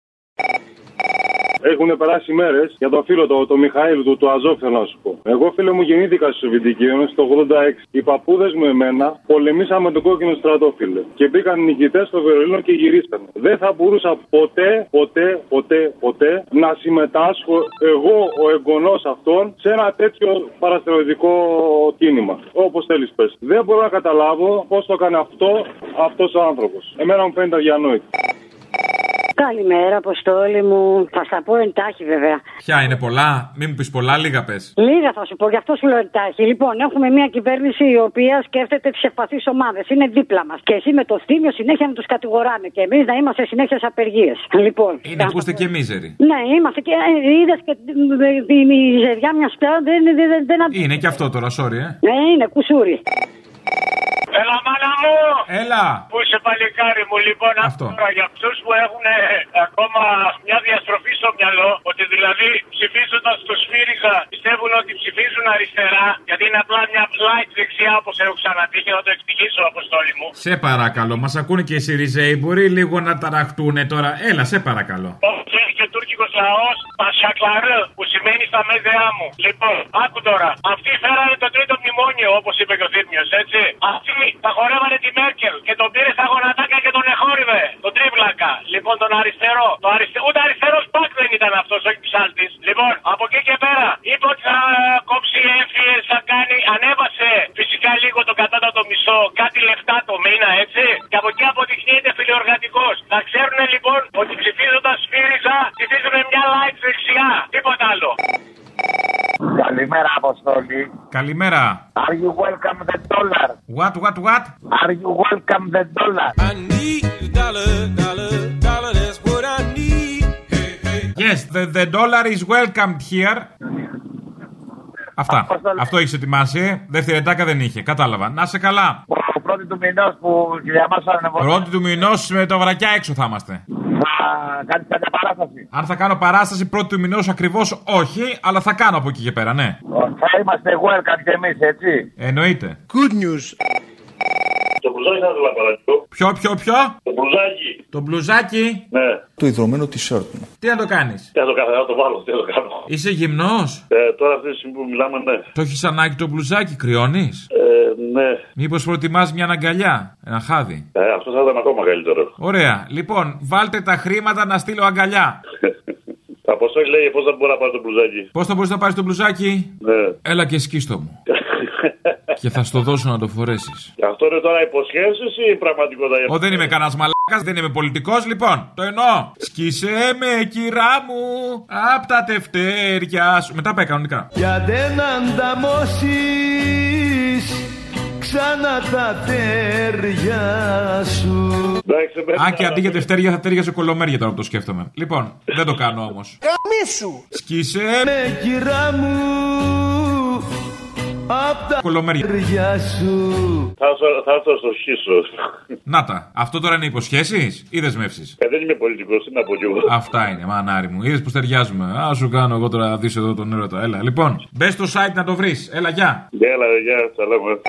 Έχουν περάσει μέρες για το φίλο το, το Μιχαήλ του, του Αζόφ, θέλω να σου πω. Εγώ, φίλε μου, γεννήθηκα στη Σοβιετική Ένωση το 86. Οι παππούδες μου εμένα πολεμήσαμε τον κόκκινο στρατό, φίλε. Και μπήκαν νικητές στο Βερολίνο και γυρίσανε. Δεν θα μπορούσα ποτέ, ποτέ, ποτέ, ποτέ να συμμετάσχω εγώ, ο εγγονός αυτών, σε ένα τέτοιο παραστρατιωτικό κίνημα. Όπως θέλεις, πες. Δεν μπορώ να καταλάβω πώς το έκανε αυτό αυτός ο άνθρωπος. Εμένα μου φαίνεται αδιανόητο. Καλημέρα, Αποστόλη μου. Θα στα πω εντάχει, βέβαια. Ποια είναι πολλά, μην μου πεις πολλά, λίγα πες. Λίγα θα σου πω, γι' αυτό σου λέω εντάχει. Λοιπόν, έχουμε μια κυβέρνηση η οποία σκέφτεται τι ευπαθεί ομάδες. Είναι δίπλα μας. Και εσύ με το θύμιο συνέχεια να τους κατηγοράμε. Και εμείς να είμαστε συνέχεια σε απεργίες. Λοιπόν. Είναι που είστε και μίζεροι. Ναι, είμαστε και είδες και τη μιζεριά μιας πια δεν, δεν, δεν, δεν Είναι και αυτό τώρα, sorry, ε. Ναι, είναι κουσούρι. Έλα, μάνα μου! Έλα! Πού είσαι παλικάρι μου, λοιπόν, Αυτό. τώρα για αυτούς που έχουν ε, ακόμα μια διαστροφή στο μυαλό, ότι δηλαδή ψηφίζοντας το ΣΦΥΡΙΖΑ πιστεύουν ότι ψηφίζουν αριστερά, γιατί είναι απλά μια light δεξιά, όπως έχω ξαναπεί και θα το εξηγήσω, Αποστόλη μου. Σε παρακαλώ, μας ακούνε και οι Σιριζέοι. Μπορεί λίγο να ταραχτούν τώρα. Έλα, σε παρακαλώ. Και, και τουρκικό λαός, Πασακλαρέ, που σημαίνει στα μέδεά μου. Λοιπόν, άκου τώρα. Αυτοί φέρανε το τρίτο μνημόνιο, όπως είπε και ο Θήμιος, έτσι. Αυτοί τα χορεύανε τη Μέρκελ και τον πήρε στα γονατάκια και τον εχόρυβε. Τον τρίβλακα. Λοιπόν, τον αριστερό. Το αριστε... Ούτε αριστερός πακ δεν ήταν αυτός, όχι ψάλτης. Λοιπόν, από εκεί και πέρα είπε ότι θα κόψει έμφυες, θα κάνει. Ανέβασε φυσικά λίγο το κατώτατο μισό, κάτι λεφτά το μήνα, έτσι. Και από εκεί αποδεικνύεται φιλοεργατικό. Θα ξέρουν λοιπόν ότι ψηφίζοντας ΣΦΥΡΙΖΑ ψηφίζουν μια light δεξιά. Τίποτα άλλο. Καλημέρα, Αποστόλη. Καλημέρα. Are you welcome the dollar? What, what, what? Are you welcome the dollar? Yes, the, the dollar is welcomed here. Αυτά. Αυτό έχεις ετοιμάσει. ε. Δεύτερη ετάκα δεν είχε. Κατάλαβα. Να σε καλά. Ο πρώτη του μηνός που για μας θα ανεβώ. Πρώτη του μηνός με τα βρακιά έξω θα είμαστε. Θα κάνει κάποια παράσταση. Αν θα κάνω παράσταση πρώτη του μηνός ακριβώς, όχι, αλλά θα κάνω από εκεί και πέρα, ναι. Θα είμαστε welcome και εμείς, έτσι. Εννοείται. Good news. Το μπλουζάκι θα ήθελα παρακαλώ. Ποιο, ποιο, ποιο; Το μπλουζάκι. Το μπλουζάκι. Ναι. Το ιδρωμένο t-shirt μου. Τι να το κάνεις; Τι να το κάνω, να το βάλω, τι να το κάνω. Είσαι γυμνός; Ε, τώρα αυτή τη στιγμή που μιλάμε, ναι. Το έχεις ανάγκη το μπλουζάκι, κρυώνεις; Ε, ναι. Μήπως προτιμάς μια αγκαλιά, ένα χάδι; Ε, αυτό θα ήταν ακόμα καλύτερο. Ωραία. Λοιπόν, βάλτε τα χρήματα να στείλω αγκαλιά. Αποστόλη λέει πώς θα μπορώ να πάρω το μπλουζάκι; Πώς θα μπορείς να πάρεις το μπλουζάκι, Ναι. Έλα και σκίστο μου. και θα στο δώσω να το φορέσεις. Αυτό είναι τώρα υποσχέσεις ή πραγματικότητα. Ω, δεν είμαι κανένας μαλάκας, δεν είμαι πολιτικός, λοιπόν. Το εννοώ. Σκίσε με, κυρά μου, απ' τα τευτέρια σου. Μετά πάει κανονικά. Για δεν ανταμώσεις ξανά τα τέρια σου Αν και αντί για τευτέρια θα τέριαζε κολομέρια τώρα που το σκέφτομαι. Λοιπόν, δεν το κάνω όμως. Καμίσου Σκίσε με κυρά μου απ' τα Κολομέρια. τέρια σου Θα έρθω- θα έρθω στο σχίσο. Να τα. Αυτό τώρα είναι υποσχέσεις ή δεσμεύσεις; Ε, δεν είμαι πολιτικός, τι να πω κι εγώ. Αυτά είναι, μανάρι μου. Είδες που ταιριάζουμε. Α σου κάνω εγώ τώρα να δεις εδώ τον έρωτα. Έλα, λοιπόν, μπες στο site να το βρεις. Έλα, γεια. Έλα, γεια, τα λέμε.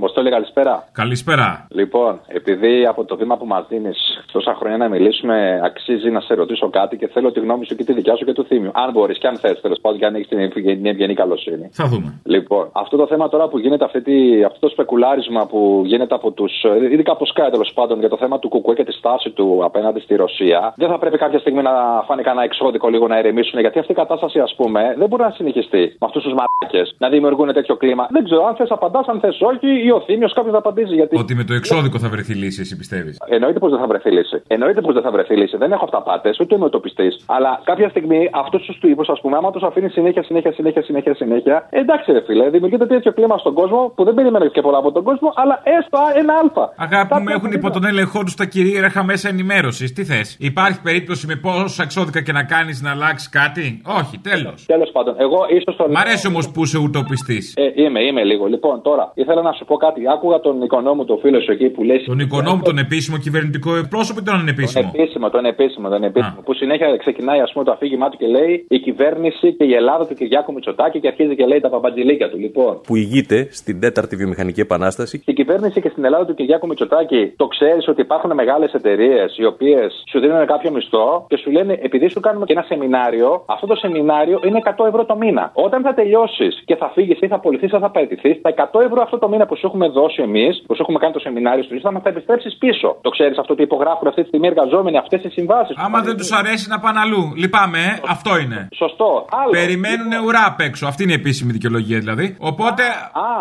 Αποστόλη, καλησπέρα. Καλησπέρα. Λοιπόν, επειδή από το βήμα που μας δίνεις τόσα χρόνια να μιλήσουμε, αξίζει να σε ρωτήσω κάτι και θέλω τη γνώμη σου και τη δικιά σου και του θύμιου. Αν μπορείς και αν θες, τέλος πάντων, και αν έχεις την ευγενή- ευγενή καλοσύνη. Θα δούμε. Λοιπόν, αυτό το θέμα τώρα που γίνεται, αυτή τη, αυτό το σπεκουλάρισμα που γίνεται από τους. ειδικά από Sky τέλος πάντων για το θέμα του Κουκουέ και τη στάση του απέναντι στη Ρωσία, δεν θα πρέπει κάποια στιγμή να φάνε κανένα εξώδικο λίγο να ηρεμήσουν, γιατί αυτή η κατάσταση, ας πούμε, δεν μπορεί να συνεχιστεί με αυτούς τους μαράκες να δημιουργούν τέτοιο κλίμα. Δεν ξέρω αν θες απαντάς, αν θες όχι, ή ο Θήμιος κάποιος θα απαντήσει. Γιατί... Ότι με το εξώδικο θα βρεθεί λύση, εσύ πιστεύεις; Εννοείται πως δεν θα βρεθεί λύση. Εννοείται πως δεν θα βρεθεί λύση. Δεν έχω αυταπάτε, ούτε είμαι утοπιστή. Αλλά κάποια στιγμή αυτού τους τύπους, ας πούμε, άμα τους αφήνει συνέχεια, συνέχεια, συνέχεια, συνέχεια, συνέχεια. Εντάξει, ρε φίλε, δημιουργείται τέτοιο κλίμα στον κόσμο που δεν περιμένει και πολλά από τον κόσμο, αλλά έστω ένα αλφα. Αγάπη μου, έχουν υπό τον έλεγχό τους τα κυρίαρχα μέσα ενημέρωσης. Τι θες, Υπάρχει περίπτωση με πόσα εξώδικα και να κάνεις να αλλάξεις κάτι; Όχι, τέλος. Τέλος πάντων, εγώ ίσως το. Μ' αρέσει όμως που είσαι ουτοπιστής. Ε, είμαι, είμαι λίγο. Λοιπόν, τώρα ήθελα να σου πω κάτι κάτι. Άκουγα τον οικονόμου, το φίλο σου εκεί που λέει. Τον οικονόμου, τον επίσημο κυβερνητικό πρόσωπο ή τον ανεπίσημο; Τον επίσημο, τον επίσημο, τον επίσημο. Που συνέχεια ξεκινάει ας πούμε, το αφήγημά του και λέει η κυβέρνηση και η Ελλάδα του Κυριάκου Μητσοτάκη και αρχίζει και λέει τα παπαντζηλίκια του. Λοιπόν, Που ηγείται στην τέταρτη βιομηχανική επανάσταση. στην κυβέρνηση και στην Ελλάδα του Κυριάκου Μητσοτάκη το ξέρεις ότι υπάρχουν μεγάλες εταιρείες οι οποίες σου δίνουν κάποιο μισθό και σου λένε επειδή σου κάνουμε και ένα σεμινάριο, αυτό το σεμινάριο είναι 100 ευρώ το μήνα. Όταν θα τελειώσεις και θα φύγεις ή θα απολυθείς ή θα παραιτηθείς, τα 100 ευρώ αυτό το μήνα που σου έχουμε δώσει εμείς, που σου έχουμε κάνει το σεμινάριο σου, θα μα τα επιστρέψεις πίσω. Το ξέρεις αυτό ότι υπογράφουν αυτή τη στιγμή οι εργαζόμενοι αυτές τι συμβάσεις. Άμα δεν τους αρέσει να πάνε αλλού. Λυπάμαι, ε. αυτό είναι. Σωστό. Άλλο. Περιμένουν ουρά απ' έξω. Αυτή είναι η επίσημη δικαιολογία δηλαδή. Οπότε,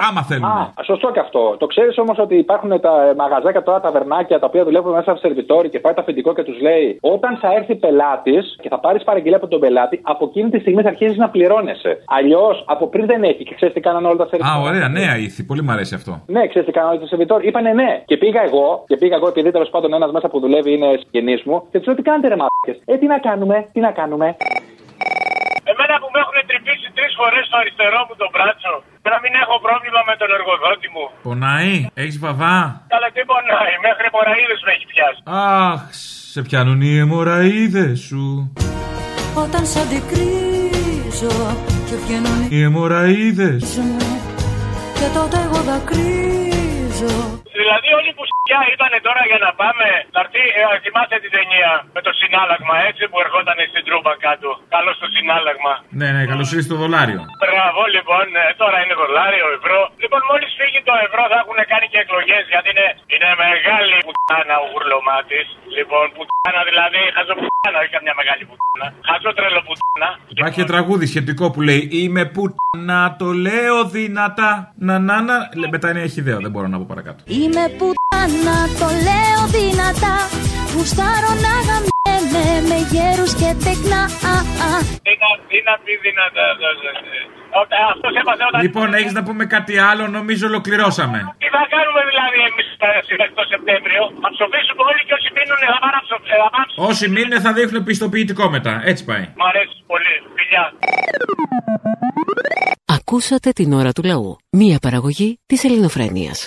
άμα θέλουν. Α, σωστό και αυτό. Το ξέρεις όμως ότι υπάρχουν τα μαγαζάκια τώρα, τα βερνάκια τα οποία δουλεύουν μέσα από σερβιτόρι και πάει το αφεντικό και τους λέει όταν θα έρθει πελάτης και θα πάρεις παραγγελία από τον πελάτη, από εκείνη τη στιγμή θα αρχίζεις να πληρώνεσαι. Αλλιώς από πριν δεν έχει και ξέρεις τι κάνανε όλα τα Α, σερβιτόρια. ωραία, νέα ήθη. Πολύ μου αρέσει αυτό. Ναι, ξέρεις τι κάνανε όλα τα σερβιτόρια. Είπανε ναι. Και πήγα εγώ, και πήγα εγώ επειδή τέλος πάντων ένας μέσα που δουλεύει είναι συγγενής μου και τους λέω τι κάνετε ρε μάρκε. Ε, τι να κάνουμε, τι να κάνουμε. Εμένα που με έχουν τρυπήσει τρεις φορές στο αριστερό μου το μπράτσο. Και να μην έχω πρόβλημα με τον εργοδότη μου. Πονάει, έχεις βαβά; Αλλά τι πονάει, μέχρι μοραίδε με έχει πιάσει. Αχ, σε πιάνουν οι αιμορραίδε σου. Όταν σ' αντικρίζω και βγαίνουν Οι αιμορραίδε. μου και τότε εγώ δακρύζω. Δηλαδή όλοι που σκιά ήταν τώρα για να πάμε. Να έρθει, ε, θυμάστε την ταινία με το συνάλλαγμα έτσι που ερχόταν στην τρούμπα κάτω. Καλός στο συνάλλαγμα. Ναι, ναι, καλώς ήρθες στο δολάριο. Μπράβο λοιπόν, ε, τώρα είναι δολάριο, ευρώ. Λοιπόν, μόλις φύγει το ευρώ θα έχουν κάνει και εκλογές γιατί είναι, είναι μεγάλη πουτάνα ο γουρλωμάτης. Λοιπόν, πουτάνα δηλαδή, χαζό πουτάνα, όχι καμιά μεγάλη πουτάνα. Χαζό τρελό πουτάνα. Υπάρχει και τραγούδι σχετικό που λέει Είμαι που να το λέω δυνατά. Να να να. Λε- Μετά είναι έχει ιδέα, δεν μπορώ να πω παρακάτω. Είμαι πουτάνα, το λέω δυνατά Γουστάρω να γαμιέμαι με γέρους και τεκνά α, α. Τι να, τι να πει δυνατά. Αυτός έπαθε όταν. Λοιπόν, έχεις να πούμε κάτι άλλο, νομίζω ολοκληρώσαμε. Τι θα κάνουμε δηλαδή εμείς το Σεπτέμβριο; Θα ψοφήσουμε όλοι και όσοι μείνουν θα πάνε να ψοφ- ε, θα πάνε να ψοφ- Όσοι μείνουν θα δείχνουν πιστοποιητικό μετά. Έτσι πάει. Μ' αρέσει πολύ. Φιλιά. Ακούσατε την ώρα του λαού. Μία παραγωγή της ελληνοφρένειας.